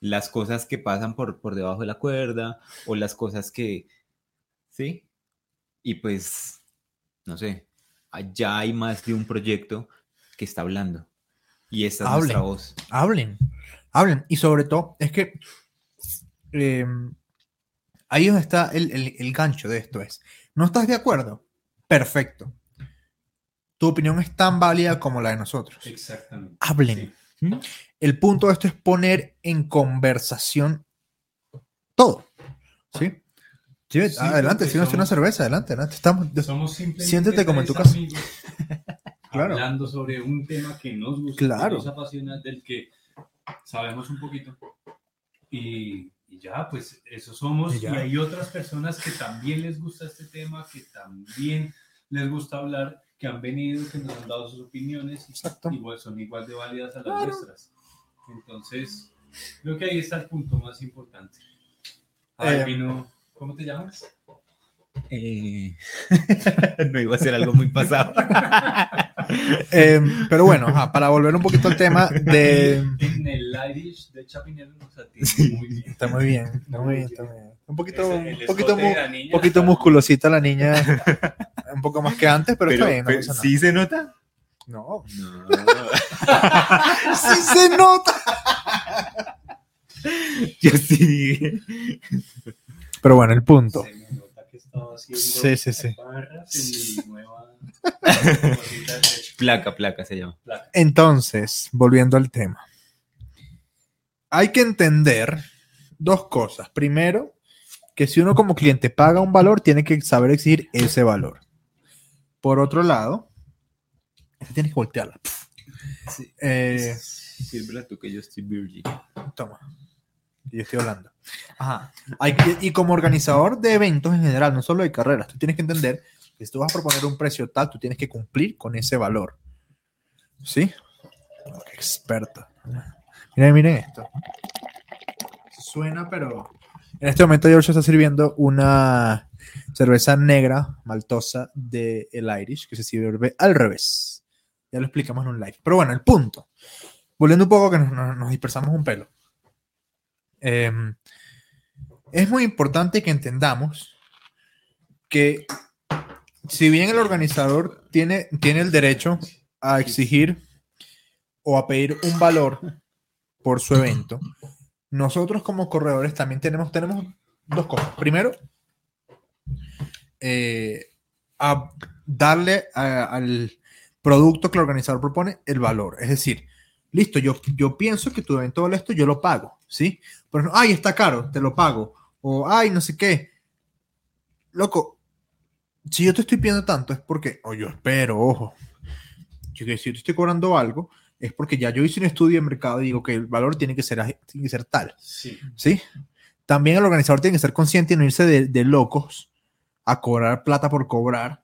Las cosas que pasan por, por debajo de la cuerda o las cosas que, ¿sí? Y pues, no sé, ya hay más de un proyecto que está hablando. Y esta es Hablen. nuestra voz. Hablen, hablen. Y sobre todo, es que eh, ahí es donde está el, el- el gancho de esto es, ¿no estás de acuerdo? Perfecto. Tu opinión es tan válida como la de nosotros. Exactamente. Hablen. Sí. El punto de esto es poner en conversación todo. ¿Sí? Sí, adelante, si no una somos- cerveza, adelante, adelante. Estamos, Somos simplemente Siéntete como en tu casa. Claro. Hablando sobre un tema que nos gusta, Claro. que nos apasiona, del que sabemos un poquito. Y, y ya, pues eso somos. Y Y, hay otras personas que también les gusta este tema, que también les gusta hablar, que han venido, que nos han dado sus opiniones y igual, son igual de válidas a las Claro. nuestras. Entonces, creo que ahí está el punto más importante. A Eh, ¿cómo te llamas? Eh, no iba a ser algo muy pasado. Eh, pero bueno, ajá, para volver un poquito al tema de... En el Irish de Chapinero nos atiende muy bien. Está muy bien, está muy bien, está muy bien. Un poquito, un poquito, mu- la niña un poquito musculosita la niña, un poco más que antes, pero, está bien. No, pasa nada. ¿Sí se nota? no. No. sí se nota. Yo sí. Pero bueno, el punto. Se me nota que estaba Sí, sí, sí. nueva. Placa, placa se llama. Placa. Entonces, volviendo al tema. Hay que entender dos cosas. Primero, que si uno como cliente paga un valor, tiene que saber exigir ese valor. Por otro lado, tienes que voltearla. Sí. Eh, Sírvela tú que yo estoy virgin. toma. Yo estoy hablando. Ajá. Hay que- y como organizador de eventos en general, no solo de carreras, tú tienes que entender que si tú vas a proponer un precio tal, tú tienes que cumplir con ese valor. ¿Sí? Qué experto. Miren, miren esto. Suena, pero. En este momento, George está sirviendo una cerveza negra maltosa de el Irish que se sirve al revés. Ya lo explicamos en un live. Pero bueno, el punto. Volviendo un poco que nos, dispersamos un pelo. Em, es muy importante que entendamos que si bien el organizador tiene, tiene el derecho a exigir o a pedir un valor por su evento, nosotros como corredores también tenemos, tenemos dos cosas. Primero, eh, darle al producto que el organizador propone el valor. Es decir, listo, yo, yo pienso que tu evento vale esto, yo lo pago, ¿sí? Pero ay, está caro, te lo pago. O, ay, no sé qué. Loco, si yo te estoy pidiendo tanto es porque, o yo espero, ojo, si yo te estoy cobrando algo, es porque ya yo hice un estudio de mercado y digo que el valor tiene que ser, tiene que ser tal, Sí. ¿sí? También el organizador tiene que ser consciente y no irse de, de locos a cobrar plata por cobrar.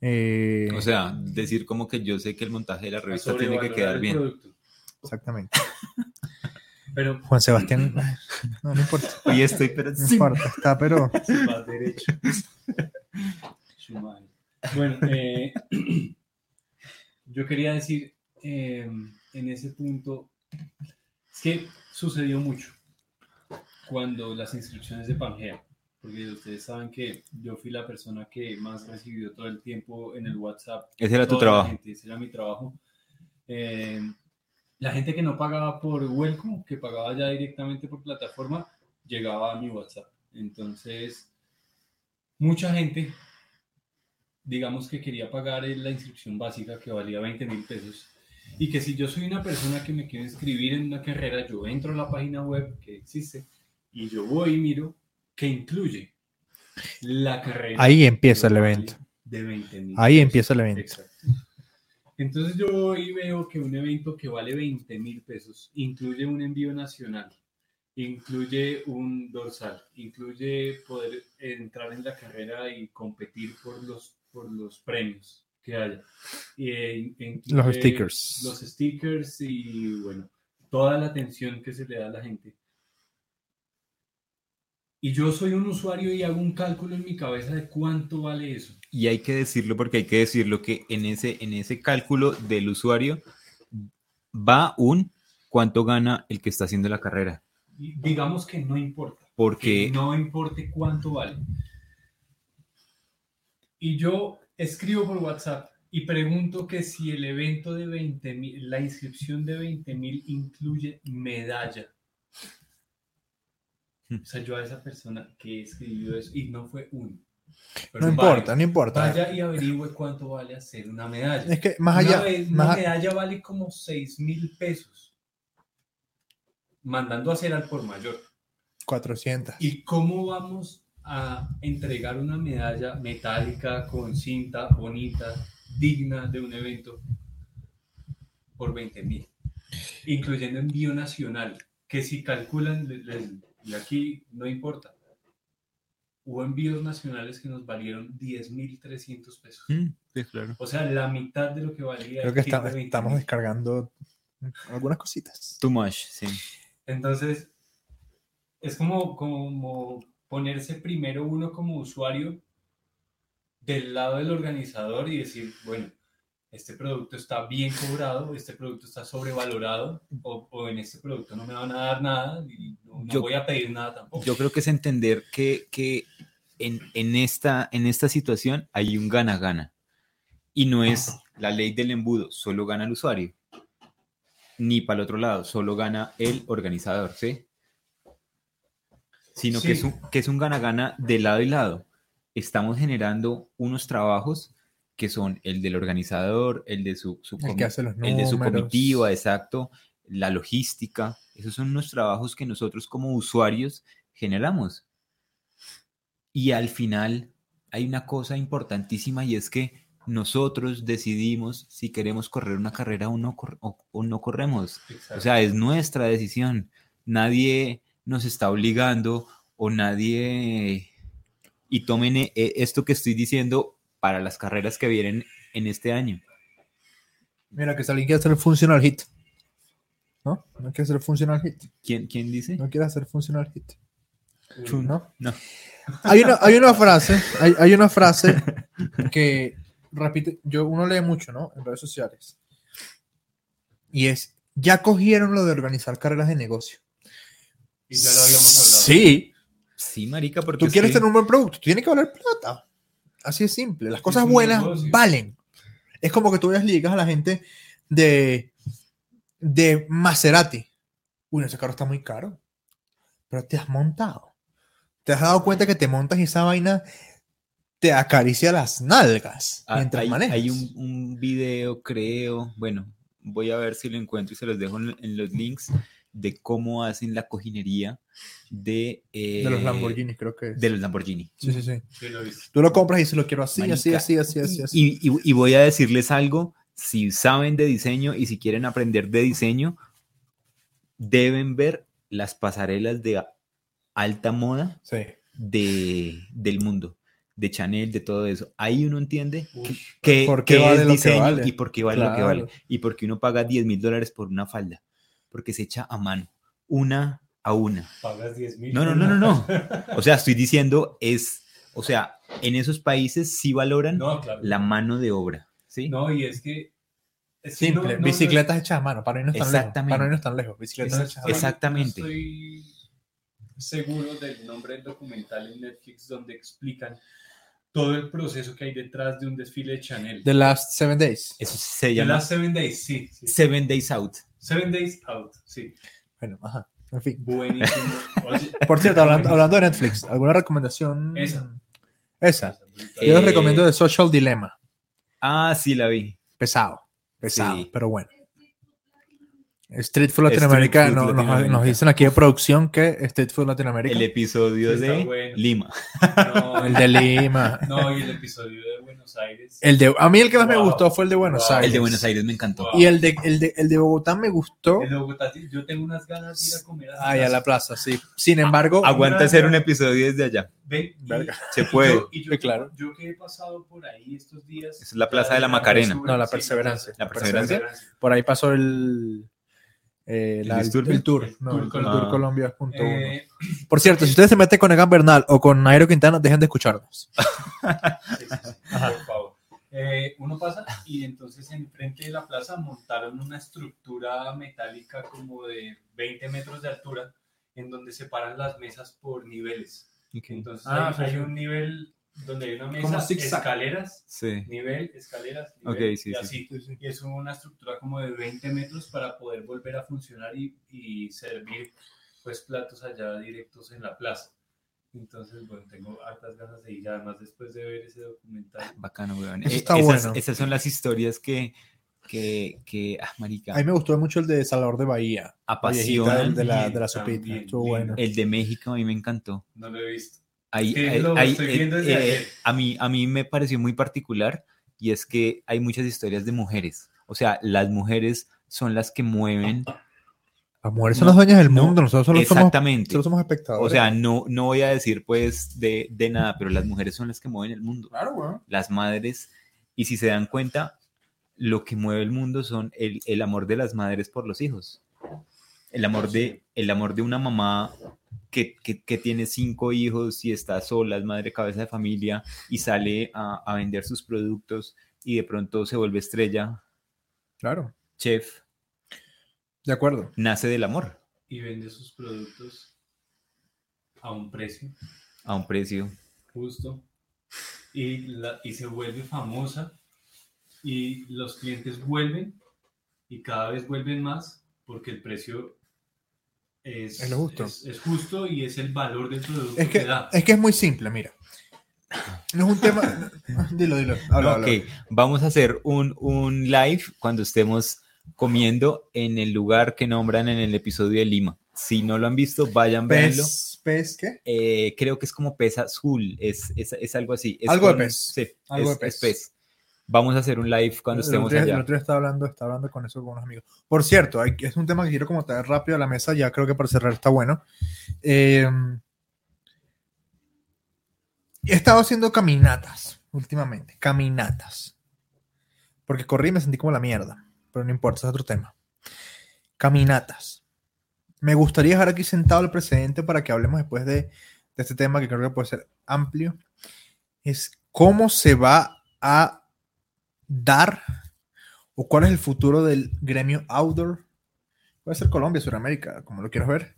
Eh, O sea, decir como que yo sé que el montaje de la revista tiene que quedar bien. producto. exactamente. Pero Juan Sebastián, no, no importa, Hoy estoy, pero no sí. importa, está, pero se va derecho. Su madre. Bueno, eh, yo quería decir eh, en ese punto es que sucedió mucho cuando las inscripciones de Pangea, porque ustedes saben que yo fui la persona que más recibió todo el tiempo en el WhatsApp Ese era tu trabajo. gente, ese era mi trabajo. Eh, la gente que no pagaba por Welcome, que pagaba ya directamente por plataforma, llegaba a mi WhatsApp. Entonces, mucha gente, digamos que quería pagar la inscripción básica que valía 20 mil pesos. Y que si yo soy una persona que me quiero inscribir en una carrera, yo entro a la página web que existe y yo voy y miro qué incluye la carrera. ahí empieza el evento. De 20 mil Ahí empieza el evento. Exacto. Entonces yo hoy veo que un evento que vale 20 mil pesos incluye un envío nacional, incluye un dorsal, incluye poder entrar en la carrera y competir por los, por los premios que haya. Y, Los stickers. Los stickers y bueno, toda la atención que se le da a la gente. Y yo soy un usuario y hago un cálculo en mi cabeza de cuánto vale eso. Y hay que decirlo porque hay que decirlo que en ese, en ese cálculo del usuario va un cuánto gana el que está haciendo la carrera. Y digamos que no importa. Porque que no importe cuánto vale. Y yo escribo por WhatsApp y pregunto que si el evento de 20 mil, la inscripción de 20 mil incluye medalla. O sea, yo a esa persona que escribió eso, y no fue uno. No importa, no importa. Vaya y averigüe cuánto vale hacer una medalla. Es que más Una allá, vez- más una a- medalla vale como 6 mil pesos. Mandando a hacer al por mayor. 400. ¿Y cómo vamos a entregar una medalla metálica con cinta bonita, digna de un evento por 20 mil? incluyendo envío nacional, que si calculan, y aquí no importa, hubo envíos nacionales que nos valieron 10.300 pesos. Mm, sí, claro. O sea, la mitad de lo que valía. Creo el que está- de 20.000. estamos descargando algunas cositas. Too much, sí. Entonces, es como, como ponerse primero uno como usuario del lado del organizador y decir, bueno, este producto está bien cobrado, este producto está sobrevalorado, o, o en este producto no me van a dar nada y no, Yo- voy a pedir nada tampoco. Yo creo que es entender que, que en, en esta, en esta situación hay un gana-gana. Y no es la ley del embudo, solo gana el usuario. Ni para el otro lado, solo gana el organizador, ¿sí? Sino que, es un, que es un gana-gana de lado y lado. Estamos generando unos trabajos que son el del organizador, el de su, su El comi- que hace los el de su comitiva, exacto, la logística. Esos son unos trabajos que nosotros como usuarios generamos. Y al final hay una cosa importantísima y es que nosotros decidimos si queremos correr una carrera o no, cor- o- o no corremos. Exacto. O sea, es nuestra decisión. Nadie nos está obligando o nadie... Y tomen eh, esto que estoy diciendo para las carreras que vienen en este año. Mira, que si alguien quiere hacer funcional hit. ¿No? No quiere hacer funcional hit. ¿Quién, quién dice? No quiere hacer funcional hit. ¿No? No. Hay una, hay una frase, hay, hay una frase que repite, yo uno lee mucho, ¿no? En redes sociales. Y es, ya cogieron lo de organizar carreras de negocio. Y ya lo habíamos hablado. Sí, Sí, marica, porque tú es quieres que- tener un buen producto, tiene que valer plata. Así es simple. Las cosas buenas negocio. valen. Es como que tú les ligas a la gente de, de Maserati. Uy, ese carro está muy caro. Pero te has montado. Te has dado cuenta que te montas y esa vaina te acaricia las nalgas Ah, mientras hay, manejas. hay un, un video, creo, bueno, voy a ver si lo encuentro y se los dejo en, en los links de cómo hacen la cojinería de, eh, de los Lamborghini, creo que es. De los Lamborghini. Sí, sí, sí. Lo. Tú lo compras y se lo quiero así, así, así, así, así, así. Y, y- y voy a decirles algo, si saben de diseño y si quieren aprender de diseño, deben ver las pasarelas de a- alta moda Sí. de, del mundo, de Chanel, de todo eso. Ahí uno entiende Uy, que, ¿Por qué que vale es lo que diseño vale? y por qué vale lo que vale. Y porque uno paga 10 mil dólares por una falda, porque se echa a mano, una a una. pagas 10 mil. No, no, no, no, no. O sea, estoy diciendo, es, o sea, en esos países sí valoran No, claro. la mano de obra, ¿sí? No, y es que. es que no- Simple. no- no- Bicicletas hechas a mano, para no irnos tan lejos. Exactamente. Para no tan lejos. Bicicletas no hechas a mano. Exactamente. no estoy seguro del nombre del documental en Netflix donde explican todo el proceso que hay detrás de un desfile de Chanel. The Last Seven Days. Eso se llama las Seven Days, sí. sí. Seven Days Out. Seven Days Out, sí. Bueno, ajá. En fin. Buenísimo. Oye, Por cierto, hablando, hablando de Netflix, ¿alguna recomendación? Esa. Esa. Eh, Yo les recomiendo The Social Dilemma. Ah, sí, la vi. Pesado. Pesado, Sí. pero bueno. Street Food Street Latinoamérica, Food no- nos- dicen aquí de producción que Street Food Latinoamérica. El episodio Sí, de bueno. Lima. no, El de Lima. no, y el episodio de Buenos Aires. El de, a mí el que más me gustó fue el de Buenos Wow. Aires. El de Buenos Aires me encantó. Wow. Y el de, el, de, el de Bogotá me gustó. El de Bogotá, yo tengo unas ganas de ir a comer a Ay, a la plaza, sí. Sin embargo, Aguanta hacer un episodio desde allá. Ve, y-. Se y puede. yo- y yo, Sí, claro. Yo que he pasado por ahí estos días. Es la Plaza de la Macarena. No, la perseverancia. La perseverancia. por ahí pasó el, eh, ¿El la- el, tour. El No, Tour el Colombia. Tour Colombia. Eh, Por cierto, si ustedes se meten con Egan Bernal o con Nairo Quintana, dejen de escucharnos. sí, sí, sí, por favor. Eh, uno pasa y entonces enfrente de la plaza montaron una estructura metálica como de 20 metros de altura en donde separan las mesas por niveles. Entonces Ah, hay, sí, hay un nivel donde hay una Como mesa, zigzag. escaleras, Sí. nivel, escaleras, nivel, sí, y sí. así. Y es una estructura como de 20 metros para poder volver a funcionar y, y servir pues platos allá directos en la plaza. Entonces, bueno, tengo hartas ganas de ir, además después de ver ese documental. Bacano, weón. Eso Eh, está esas, bueno. esas son las historias que, que, que ah, marica, A mí me gustó mucho el de Salvador de Bahía. Viejita, apasionan. el de la, de la sopita. Estuvo bueno. El de México a mí me encantó. No lo he visto. Ahí- Sí, estoy eh, viendo desde eh, a, mí, a mí me pareció muy particular y es que hay muchas historias de mujeres. O sea, las mujeres son las que mueven. Las mujeres son No, las dueñas del no, mundo, nosotros solo somos, Exactamente. solo somos espectadores. O sea, no, no voy a decir pues de, de nada, pero las mujeres son las que mueven el mundo. claro, weón. Las madres, y si se dan cuenta, lo que mueve el mundo son el, el amor de las madres por los hijos. El amor de, el amor de una mamá que, que- que tiene cinco hijos y está sola, es madre cabeza de familia y sale a, a vender sus productos y de pronto se vuelve estrella, Claro, chef, de acuerdo. nace del amor. Y vende sus productos a un precio. A un precio. justo. Y, la- y se vuelve famosa. Y los clientes vuelven y cada vez vuelven más porque el precio es, Es lo justo. es- es justo y es el valor del producto Es que, que, da. es que es muy simple, mira. No es un tema. dilo, dilo. Habla, habla. Ok, vamos a hacer un, un live cuando estemos comiendo en el lugar que nombran en el episodio de Lima. Si no lo han visto, vayan, véanlo. ¿Pez, ¿Pez qué? Eh, creo que es como pez azul, es, es, es algo así. Es Algo de pez, Sí, algo es, de es pez. Vamos a hacer un live cuando El estemos otro día- El allá. otro estaba hablando, estaba hablando con eso con unos amigos. Por cierto, hay- es un tema que quiero como traer rápido a la mesa, ya creo que para cerrar está bueno. Eh, he estado haciendo caminatas últimamente, caminatas. Porque corrí y me sentí como la mierda, pero no importa, es otro tema. Caminatas. Me gustaría dejar aquí sentado el precedente para que hablemos después de, de este tema que creo que puede ser amplio. Es cómo se va a dar o cuál es el futuro del gremio outdoor. Puede ser Colombia, Sudamérica, como lo quieras ver,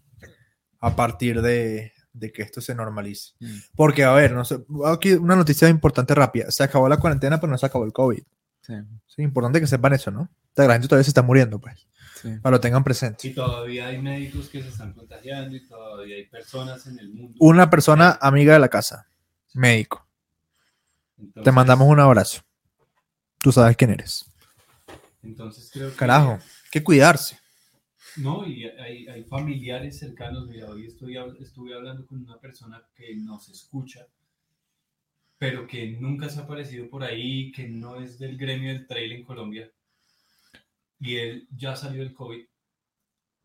a partir de, de que esto se normalice. Mm. Porque, a ver, no sé, aquí una noticia importante rápida. Se acabó la cuarentena, pero no se acabó el COVID. Sí, Es importante que sepan eso, ¿no? O sea, La gente todavía se está muriendo, pues, sí. para lo tengan presente. Y todavía hay médicos que se están contagiando y todavía hay personas en el mundo. Una persona amiga de la casa, médico. Te mandamos un abrazo. Tú sabes quién eres. Entonces creo que... Carajo, hay que cuidarse. No, y hay, hay familiares cercanos. Mira, hoy estoy, estuve hablando con una persona que nos escucha, pero que nunca se ha aparecido por ahí, que no es del gremio del trail en Colombia. Y él ya salió del COVID,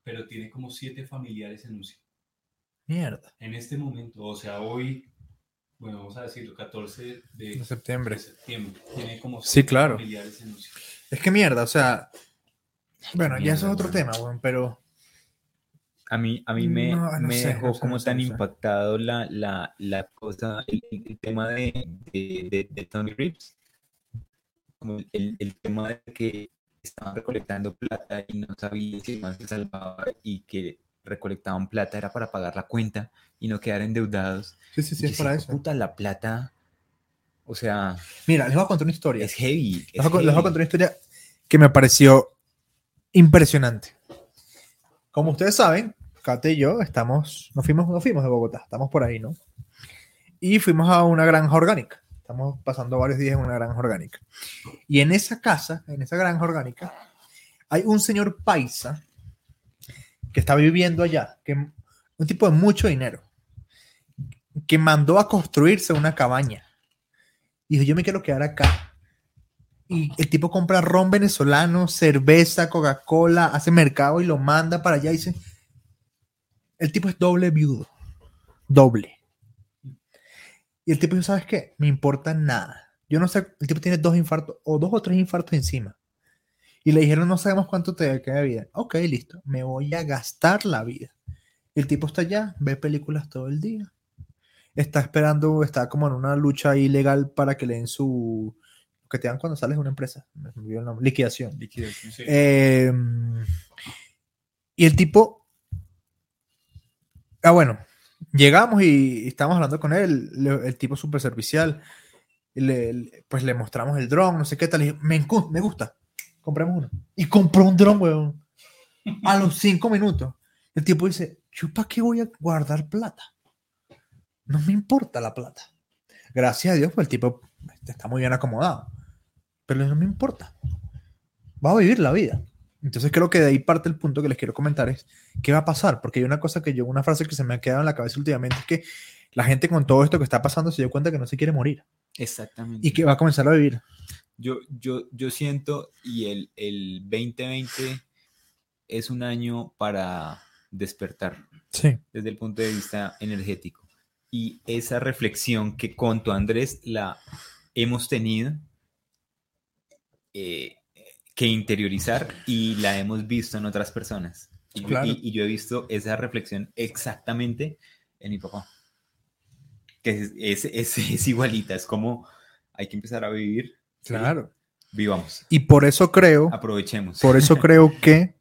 pero tiene como siete familiares en UCI. Mierda. En este momento, o sea, hoy, bueno, vamos a decirlo, 14 de, De de septiembre. septiembre, tiene como Sí, claro. familiares en UCI. Es que mierda, o sea. Bueno, ya eso es otro tema, weón, pero. A mí, a mí me, No, no me sé, dejó no sé, como tan impactado la, la, la cosa, el, tema de, de, de, de Tony. Como el, el, el tema de que estaban recolectando plata y no sabía si más se salvaba y que recolectaban plata era para pagar la cuenta y no quedar endeudados. Sí, sí, sí, es para eso. Puta, la plata, o sea, Mira, les voy a contar una historia. es heavy. Les es voy, a, les voy a contar una historia que me pareció impresionante. Como ustedes saben, Kate y yo estamos, nos fuimos, nos fuimos de Bogotá, estamos por ahí, ¿no? Y fuimos a una granja orgánica. Estamos pasando varios días en una granja orgánica. Y en esa casa, en esa granja orgánica, hay un señor paisa que está viviendo allá, que un tipo de mucho dinero, que mandó a construirse una cabaña. Y dijo, yo me quiero quedar acá. Y el tipo compra ron venezolano, cerveza, Coca-Cola, hace mercado y lo manda para allá y dice, el tipo es doble viudo. Doble. Y el tipo ¿sabes qué? Me importa nada. Yo no sé, el tipo tiene dos infartos o dos o tres infartos encima. Y le dijeron, no sabemos cuánto te queda de vida. Ok, listo. Me voy a gastar la vida. El tipo está allá, ve películas todo el día. Está esperando, está como en una lucha ilegal para que le den su... lo que te dan cuando sales de una empresa. Me olvidó el nombre. Liquidación. Sí. Eh, y el tipo. Ah, bueno. Llegamos y estamos hablando con él. le- El tipo súper servicial. y le- le- pues le mostramos el dron, no sé qué tal. y dije, me, me gusta. Compramos uno. Y compró un dron, weón. A los cinco minutos. El tipo dice: ¿Yo para qué voy a guardar plata? No me importa la plata. Gracias a Dios, pues el tipo está muy bien acomodado. Pero no me importa va a vivir la vida. Entonces creo que de ahí parte el punto que les quiero comentar es qué va a pasar, porque hay una cosa que yo, una frase que se me ha quedado en la cabeza últimamente es que la gente con todo esto que está pasando se dio cuenta que no se quiere morir Exactamente. y que va a comenzar a vivir. Yo, yo, yo siento, y el, el 2020 es un año para despertar Sí. desde el punto de vista energético. Y esa reflexión que con tu Andrés la hemos tenido eh, que interiorizar y la hemos visto en otras personas. Y, yo- Claro. y- y yo he visto esa reflexión exactamente en mi papá. Que es, es, es- es igualita, es como hay que empezar a vivir. Claro. Vivamos, Y por eso creo, aprovechemos. por eso creo que,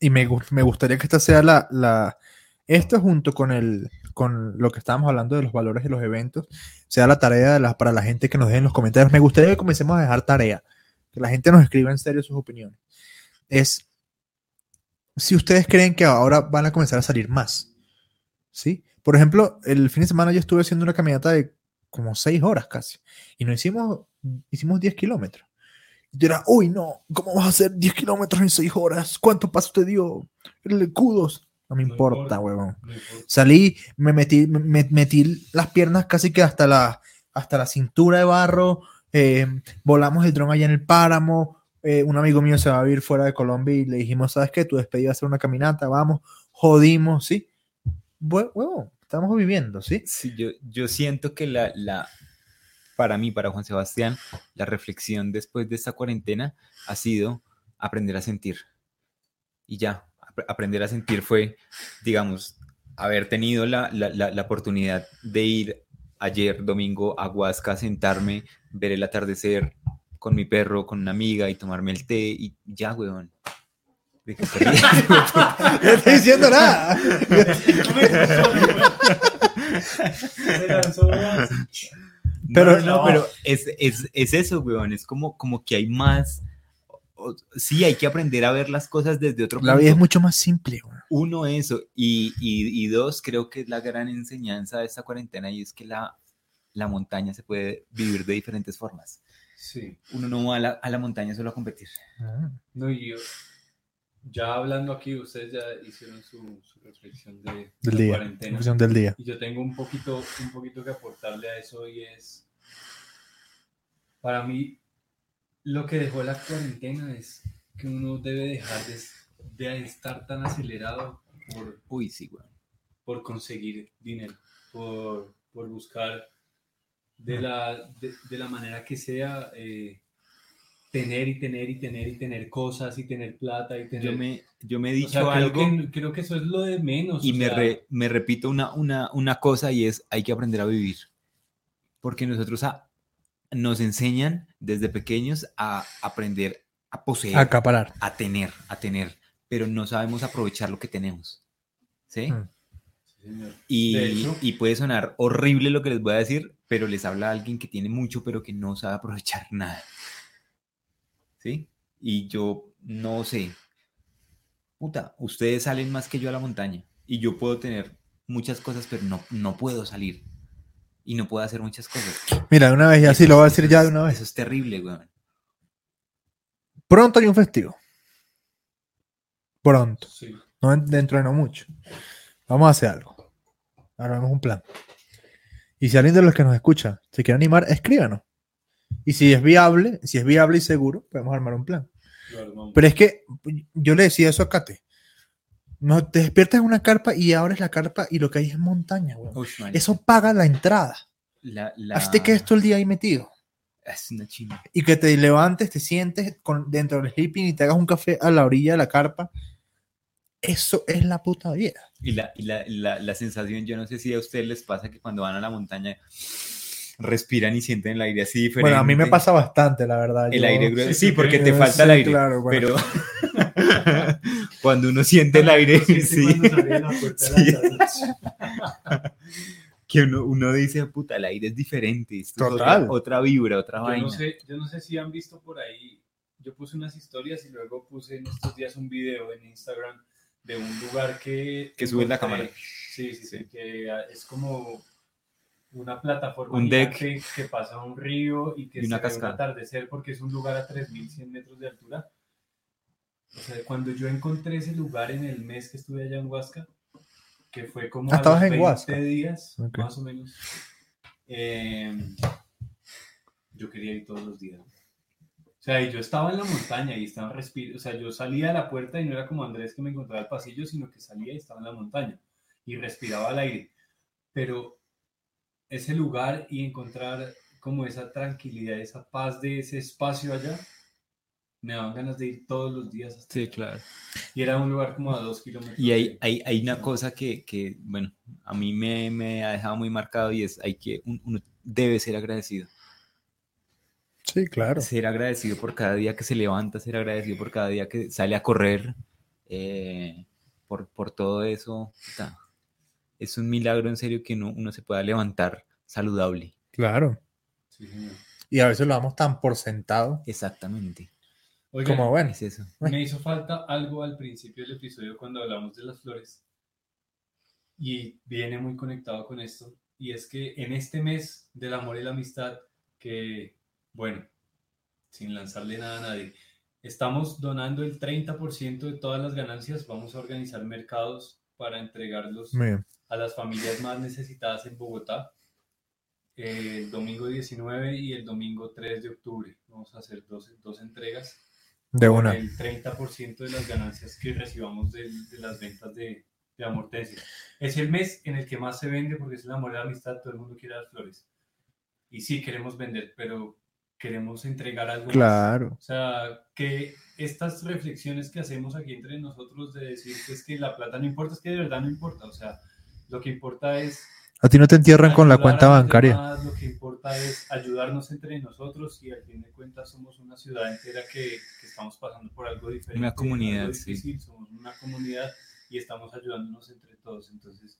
y me, me gustaría que esta sea la, la, esto junto con el, con lo que estábamos hablando de los valores de los eventos, sea la tarea de la- para la gente que nos deje en los comentarios. Me gustaría que comencemos a dejar tarea, que la gente nos escriba en serio sus opiniones. Es si ustedes creen que ahora van a comenzar a salir más. ¿Sí? Por ejemplo, el fin de semana yo estuve haciendo una caminata de como 6 horas casi. Y nos hicimos, hicimos 10 kilómetros. Y tú dirás, uy, no, ¿cómo vas a hacer 10 kilómetros en 6 horas? ¿Cuántos pasos te dio? El cudos. No me No importa, importa. huevón. No importa. Salí, me metí, me- me metí las piernas casi que hasta la, hasta la cintura de barro. eh, volamos el dron allá en el páramo. eh, un amigo mío se va a vivir fuera de Colombia y le dijimos, ¿sabes qué? Tu despedida va a ser una caminata, vamos, jodimos, ¿sí? Hue- Huevón, estamos viviendo, ¿sí? Sí, yo, yo siento que la, la, para mí, para Juan Sebastián, la reflexión después de esta cuarentena ha sido aprender a sentir. Y ya, ap- aprender a sentir fue, digamos, haber tenido la, la, la, la oportunidad de ir ayer, domingo, a Huasca, sentarme, ver el atardecer con mi perro, con una amiga y tomarme el té y ya, weón. ¿De qué? No estoy diciendo nada. Se lanzó. Pero- no, no, pero es, es, es eso, weón. Es como, como que hay más. Sí, hay que aprender a ver las cosas desde otro La punto. vida es mucho más simple, huevón. Uno, eso. Y, y, y dos, creo que es la gran enseñanza de esta cuarentena y es que la, la montaña se puede vivir de diferentes formas. Sí. Uno no va a la, a la montaña solo a competir. No, y yo, ya hablando aquí, ustedes ya hicieron su, su reflexión de Del la día. cuarentena. Reflexión del día. Y yo tengo un poquito, un poquito que aportarle a eso y es, para mí, lo que dejó la cuarentena es que uno debe dejar de, de estar tan acelerado por, Uy, sí, weón. por conseguir dinero, por, por buscar de la, de, de la manera que sea eh, tener y tener y tener y tener cosas y tener plata y tener... Yo me, yo me he o dicho sea, creo, algo. que, creo que eso es lo de menos. Y o me, sea, re- me repito una, una, una cosa y es, hay que aprender a vivir. Porque nosotros a- nos enseñan desde pequeños a aprender a poseer, Acaparar. a tener, a tener, pero no sabemos aprovechar lo que tenemos. ¿Sí? Mm. Y, hecho- y puede sonar horrible lo que les voy a decir, pero les habla alguien que tiene mucho, pero que no sabe aprovechar nada. ¿Sí? Y yo no sé. Puta, ustedes salen más que yo a la montaña. Y yo puedo tener muchas cosas, pero no, no puedo salir. Y no puedo hacer muchas cosas. Mira, de una vez, ya sí lo voy a decir ya de una vez. Eso es terrible, weón. Pronto hay un festivo. Pronto. Sí. No en- dentro de no mucho. Vamos a hacer algo. Hagamos un plan. Y si alguien de los que nos escucha se quiere animar, escríbanos. Y si es viable, si es viable y seguro, podemos armar un plan. Pero es que yo le decía eso a Kate. No, te despiertas en una carpa y abres la carpa y lo que hay es montaña. Ush, marica, Eso paga la entrada. la- la- Así te quedas todo el día ahí metido. Es una chimba. Y que te levantes, te sientes con, dentro del sleeping y te hagas un café a la orilla de la carpa. Eso es la puta vida. Y, la, y la, la, la sensación, yo no sé si a ustedes les pasa que cuando van a la montaña respiran y sienten el aire así diferente. Bueno, a mí me pasa bastante, la verdad. El Yo- aire grueso. sí, Sí, porque te falta sí, el aire. claro, bueno. Pero cuando uno siente el aire, sí, que uno, uno dice, puta, el aire es diferente. esto es Total. Otra, otra vibra, otra Yo vaina. no, sé, yo no sé si han visto por ahí, yo puse unas historias y luego puse en estos días un video en Instagram de un lugar que... Que subes la cámara. Sí, sí, sí, que ah, es como una plataforma Un deck. que pasa un río y que Y una se ve un cascada. atardecer porque es un lugar a 3.100 metros de altura. O sea, cuando yo encontré ese lugar en el mes que estuve allá en Huasca, que fue como Ah, a los en 20 Huasca. días, Ok. más o menos, eh, yo quería ir todos los días. O sea, y yo estaba en la montaña y estaba respirando, o sea, yo salía de la puerta y no era como Andrés que me encontraba al pasillo, sino que salía y estaba en la montaña y respiraba el aire. Pero ese lugar y encontrar como esa tranquilidad, esa paz de ese espacio allá, me daban ganas de ir todos los días. Hasta Sí, allá. claro. Y era un lugar como a dos kilómetros. Y hay, hay, hay una cosa que, que, bueno, a mí me, me ha dejado muy marcado y es, hay que, un- uno debe ser agradecido. Sí, claro. Ser agradecido por cada día que se levanta, ser agradecido por cada día que sale a correr, eh, por, por todo eso. puta, Es un milagro en serio que uno, uno se pueda levantar saludable. Claro. Sí, señor. Y a veces lo damos tan por sentado Exactamente. Oigan, como, bueno, Es eso. Me hizo falta algo al principio del episodio cuando hablamos de las flores y viene muy conectado con esto y es que en este mes del amor y la amistad que, bueno, sin lanzarle nada a nadie, estamos donando el 30% de todas las ganancias, vamos a organizar mercados para entregarlos bien. A las familias más necesitadas en Bogotá eh, el domingo 19 y el domingo 3 de octubre. Vamos a hacer dos, dos entregas de una. el 30% de las ganancias que recibamos de, de las ventas de, de Amortensia. Es el mes en el que más se vende porque es el amor y la amistad, todo el mundo quiere dar flores. Y sí, queremos vender, pero queremos entregar algo más. Claro. O sea, que estas reflexiones que hacemos aquí entre nosotros de decir que es que la plata no importa, es que de verdad no importa. O sea, lo que importa es A ti no te entierran con la cuenta bancaria. demás, lo que importa es ayudarnos entre nosotros y al fin de cuentas somos una ciudad entera que, que estamos pasando por algo diferente. Una comunidad, algo sí. difícil, Somos una comunidad y estamos ayudándonos entre todos. Entonces,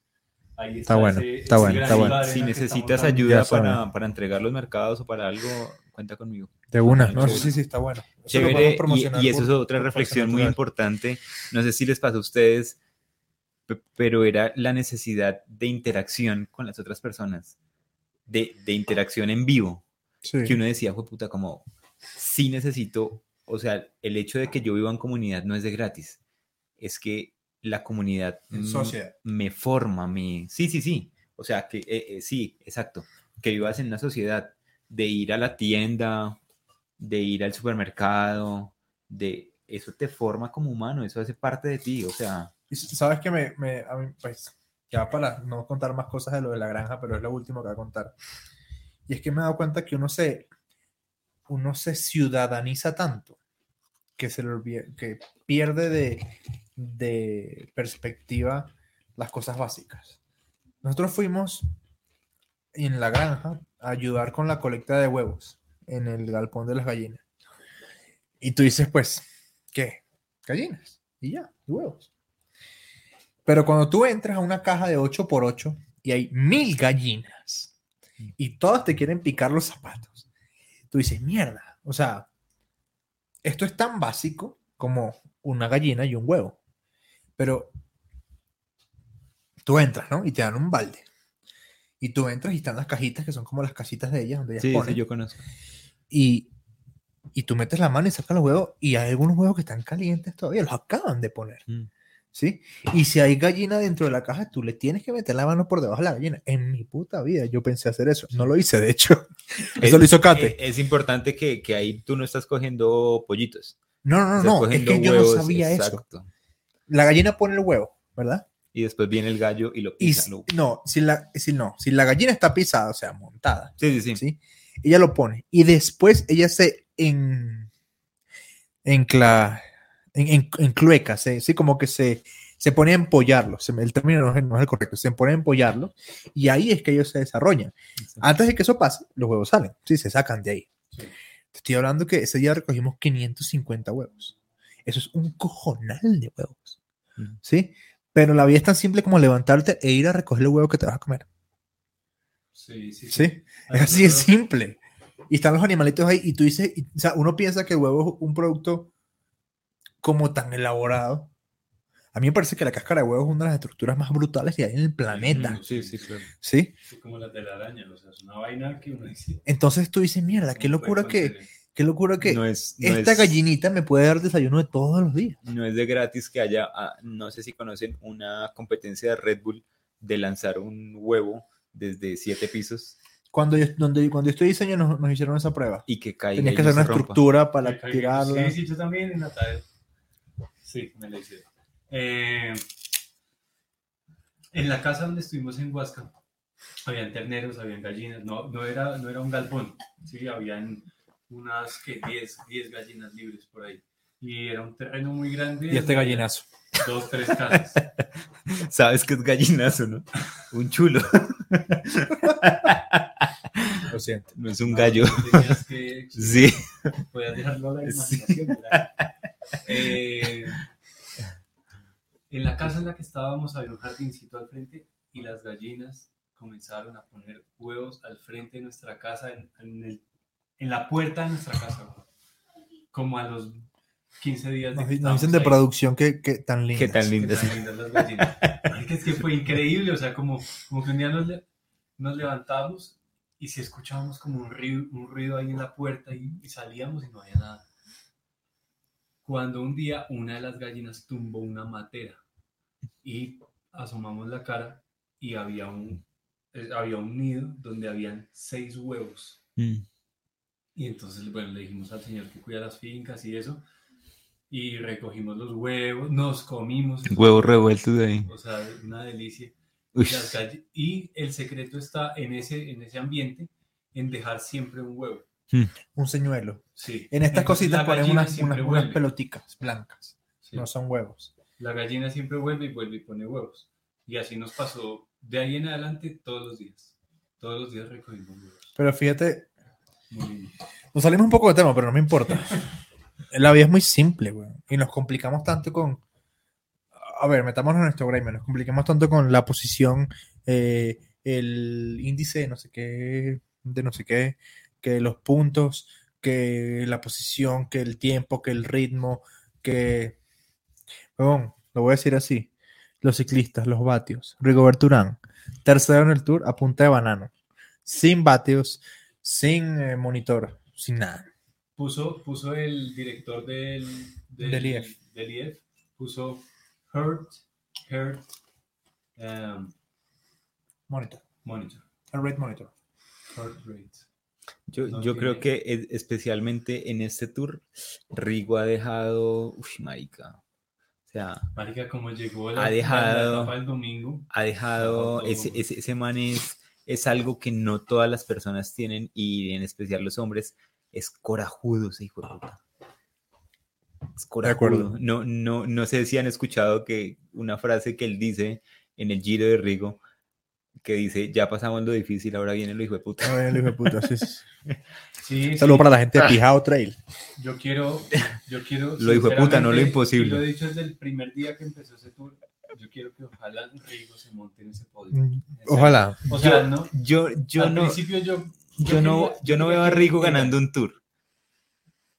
ahí Está está. bueno, ese- está ese bueno, está bueno. Si necesitas ayuda para, para entregar los mercados o para algo, cuenta conmigo. De una. No, sí, sí, está bueno. Eso Chévere, y, y eso por- es otra reflexión muy Natural. importante. No sé si les pasó a ustedes, pero era la necesidad de interacción con las otras personas, de, de interacción en vivo, Sí. que uno decía, fue puta, como, sí necesito, o sea, el hecho de que yo viva en comunidad no es de gratis, es que la comunidad me forma, me... Sí, sí, sí, o sea, que eh, eh, sí, exacto, que vivas en una sociedad, de ir a la tienda, de ir al supermercado, de eso te forma como humano, eso hace parte de ti, o sea, Y sabes que me, me- a mí, pues, ya para no contar más cosas de lo de la granja, pero es lo último que voy a contar. Y es que me he dado cuenta que uno se, uno se ciudadaniza tanto que se le olvida- que pierde de, de perspectiva las cosas básicas. Nosotros fuimos en la granja a ayudar con la colecta de huevos en el galpón de las gallinas. Y tú dices, pues, ¿qué? Gallinas. Y ya, huevos. Pero cuando tú entras a una caja de 8x8 y hay mil gallinas y todas te quieren picar los zapatos, tú dices, mierda. O sea, esto es tan básico como una gallina y un huevo. Pero tú entras, ¿no? Y te dan un balde. Y tú entras y están las cajitas que son como las casitas de ellas, donde ellas sí, ponen. sí, yo conozco. Y, y tú metes la mano y sacas los huevos y hay algunos huevos que están calientes todavía, los acaban de poner. Mm. ¿Sí? Y si hay gallina dentro de la caja, tú le tienes que meter la mano por debajo de la gallina. En mi puta vida yo pensé hacer eso. No lo hice, de hecho. Eso lo hizo Kate. Eh, Es, importante que, que ahí tú no estás cogiendo pollitos. No, no, estás no. Es que yo no sabía eso. exacto. La gallina pone el huevo, ¿verdad? Y después viene el gallo y lo pisa. lo- no, si la, si no, si la gallina está pisada, o sea, montada, Sí, sí, sí. ¿sí? Ella lo pone. Y después ella se en, encla, en, en- enclueca, se- sí, como que se, se pone a empollarlo. Se el término no es, no es el correcto. Se pone a empollarlo y ahí es que ellos se desarrollan. Antes de que eso pase, los huevos salen. Sí, se sacan de ahí. Sí. Te estoy hablando que ese día recogimos 550 huevos. Eso es un cojonal de huevos. Ujú. ¿Sí? Pero la vida es tan simple como levantarte e ir a recoger el huevo que te vas a comer. Sí, sí, ¿Sí? Es así de nosotros- simple. Y están los animalitos ahí y tú dices, y- o sea, uno piensa que el huevo es un producto como tan elaborado. A mí me parece que la cáscara de huevo es una de las estructuras más brutales que hay en el planeta. Sí, sí, claro. ¿Sí? Sí, como la telaraña, o sea, es una vaina que uno dice. Entonces tú dices, mierda, qué ¿cómo puede locura que, qué locura que No es, no esta es- gallinita me puede dar desayuno de todos los días. no es de gratis que haya, ah, no sé si conocen, una competencia de Red Bull de lanzar un huevo desde siete pisos. Cuando yo, donde, cuando yo estoy diseño nos, nos hicieron esa prueba. Y que caiga. Tenías que hacer una rompa. estructura para tirarla. Sí, sí, yo también en Natal. Sí, me la hicieron. Eh, en la casa donde estuvimos en Huasca, habían terneros, habían gallinas, no, no, era, no era un galpón, sí, habían unas que 10, 10 gallinas libres por ahí. Y era un terreno muy grande. Y este gallinazo. Dos, tres casas. Sabes que es gallinazo, ¿no? Un chulo. Lo siento. No es un gallo. Que- Sí. Podías dejarlo a la Sí. imaginación, ¿verdad? Eh, en la casa en la que estábamos había un jardincito al frente y las gallinas comenzaron a poner huevos al frente de nuestra casa, en, en el- en la puerta de nuestra casa, como a los 15 días. Que nos dicen de ahí. producción que, que tan lindas. Qué tan lindas. tan lindas las gallinas. Que es que fue increíble, o sea, como, como que un día nos, le- nos levantamos y si escuchábamos como un ruido, un ruido ahí en la puerta y, y salíamos y no había nada. Cuando un día una de las gallinas tumbó una matera y asomamos la cara y había un, eh, había un nido donde habían seis huevos. Mm. Y entonces, bueno, le dijimos al señor que cuida las fincas y eso. Y recogimos los huevos, nos comimos. Huevos revueltos de ahí. O sea, una delicia. Y el secreto está en ese, en ese ambiente, en dejar siempre un huevo. Un señuelo. Sí. En estas Entonces, cositas ponen unas, peloticas blancas. Sí. No son huevos. La gallina siempre vuelve y vuelve y pone huevos. Y así nos pasó de ahí en adelante todos los días. Todos los días recogimos huevos. Pero fíjate, Muy nos salimos un poco de tema, pero no me importa. La vida es muy simple, güey. Y nos complicamos tanto con. A ver, metámonos en nuestro gremio. Nos complicamos tanto con la posición, eh, el índice de no sé qué, de no sé qué, que los puntos, que la posición, que el tiempo, que el ritmo, que. Perdón, lo voy a decir así. Los ciclistas, los vatios. Rigobert Urán, tercero en el tour a punta de banano. Sin vatios, sin eh, monitor, sin nada. puso, puso el director del, del, Del IEF. del IEF, puso Heart, Heart um, Monitor. Monitor, El rate monitor. Heart Rate. Yo, No yo creo que es- especialmente en este tour, Rigo ha dejado. Uy, marica. O sea, Marica, como llegó Ha la, la- la dejado- etapa del domingo, ha dejado. Ese, ese, ese man es, es algo que no todas las personas tienen y en especial los hombres. Es corajudo ese hijo de puta. Es corajudo. No, no, no sé si han escuchado que una frase que él dice en el giro de Rigo que dice: Ya pasamos lo difícil, ahora viene lo hijo de puta. Ay, el hijo de puta, sí, sí. sí, Saludo sí, para la gente de Pijao Trail. yo quiero, yo quiero, Lo hijo de puta, no lo imposible. lo he dicho desde el primer día que empezó ese tour, yo quiero que ojalá Rigo se monte en ese podio. Mm. Ojalá. O sea, Yo- no, Yo, yo al no. principio yo, Yo no, quería- yo no veo a Rigo ganando un tour.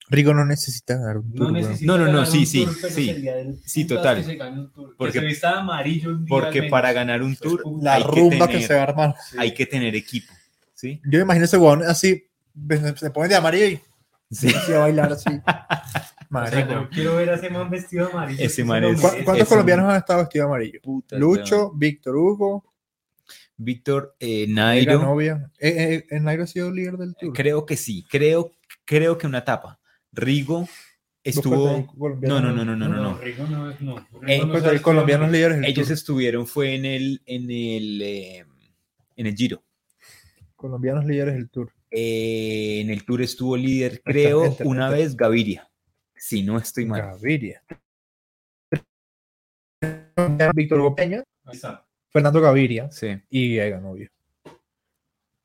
Rigo no necesita ganar un No tour, weón. necesita No, no, no, sí, un sí, tour, sí. del Sí, total. que se gane un tour. Porque- que se vista de amarillo un día Porque para ganar un Pues, tour puta, La hay que rumba que tener- se va a armar. sí. hay que tener equipo. ¿Sí? Yo me imagino ese weón así, se se pone de amarillo y Sí. se va a bailar así. O sea, Marico. yo quiero ver a ese man vestido amarillo. Ese que man es- ¿Cu-. ¿Cuántos es un- colombianos han estado vestidos de amarillo? Putas, Lucho. Víctor Hugo, Víctor eh, Nairo. Novia. Eh, eh, ¿Nairo ha sido líder del tour? Creo que sí. Creo, creo que una etapa. Rigo estuvo. No, no, no, no, no, no. Rigo no es, no. Rigo Eh, no Pues colombianos líderes del Ellos tour. estuvieron, fue en el, en el, eh, en el Giro. Colombianos líderes del tour. Eh, en el tour estuvo líder, está, creo, una vez Gaviria. Si no estoy mal. Gaviria. Víctor Hugo Peña, Ahí está. Fernando Gaviria Sí. y. Los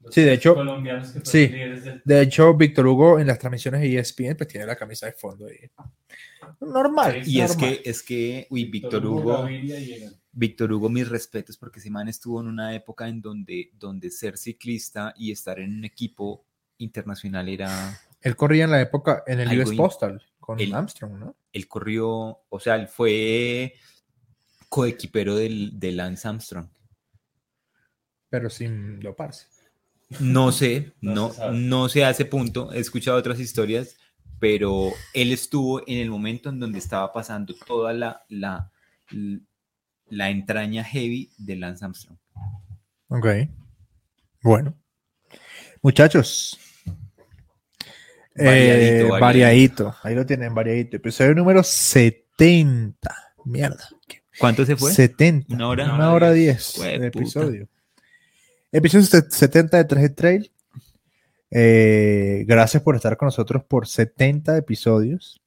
Sí, de hecho- colombianos que fueron sí. del- De hecho, Víctor Hugo en las transmisiones de ESPN pues tiene la camisa de fondo ahí. Normal. Sí, Y es normal. que, es que, uy, Víctor Hugo. Víctor Hugo, mis respetos, porque ese man estuvo en una época en donde, donde ser ciclista y estar en un equipo internacional era. Él corría en la época en el US Postal con el- Armstrong, ¿no? Él corrió, o sea, él fue coequipero del, de Lance Armstrong. Pero sin doparse. No sé, No no, se sabe. no sé a ese punto, he escuchado otras historias, pero él estuvo en el momento en donde estaba pasando toda la, la, la entraña heavy de Lance Armstrong. Ok. Bueno. Muchachos. Variadito, eh, variadito. variadito. Ahí lo tienen, variadito. Episodio número 70. Mierda. ¿Cuánto se fue? 70. Una hora. Una hora 10 Jue de puta. episodio. Episodio set- 70 de 3 de Trail. Eh, gracias por estar con nosotros por 70 episodios.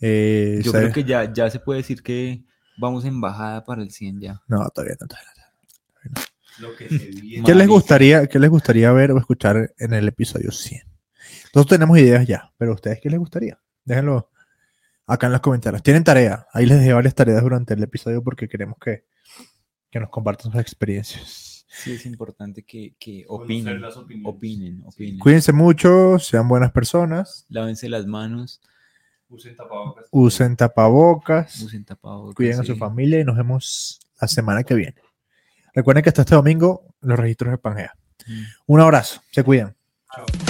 Eh, Yo ¿sabes? creo que ya, ya se puede decir que vamos en bajada para el 100 ya. No, todavía no. todavía no. Lo que se viene. ¿Qué les gustaría, qué les gustaría ver o escuchar en el episodio 100? Nosotros tenemos ideas ya, pero ¿a ustedes qué les gustaría? Déjenlo acá en los comentarios. Tienen tarea. Ahí les dejé varias tareas durante el episodio porque queremos que, que nos compartan sus experiencias. Sí, es importante que, que opinen, las opiniones. opinen, opinen. Cuídense mucho, sean buenas personas, Lávense las manos, Usen tapabocas. usen tapabocas, usen tapabocas. cuiden a su familia y nos vemos la semana que viene. Recuerden que hasta este domingo los registros de Pangea. Mm. Un abrazo, se cuidan. Chao.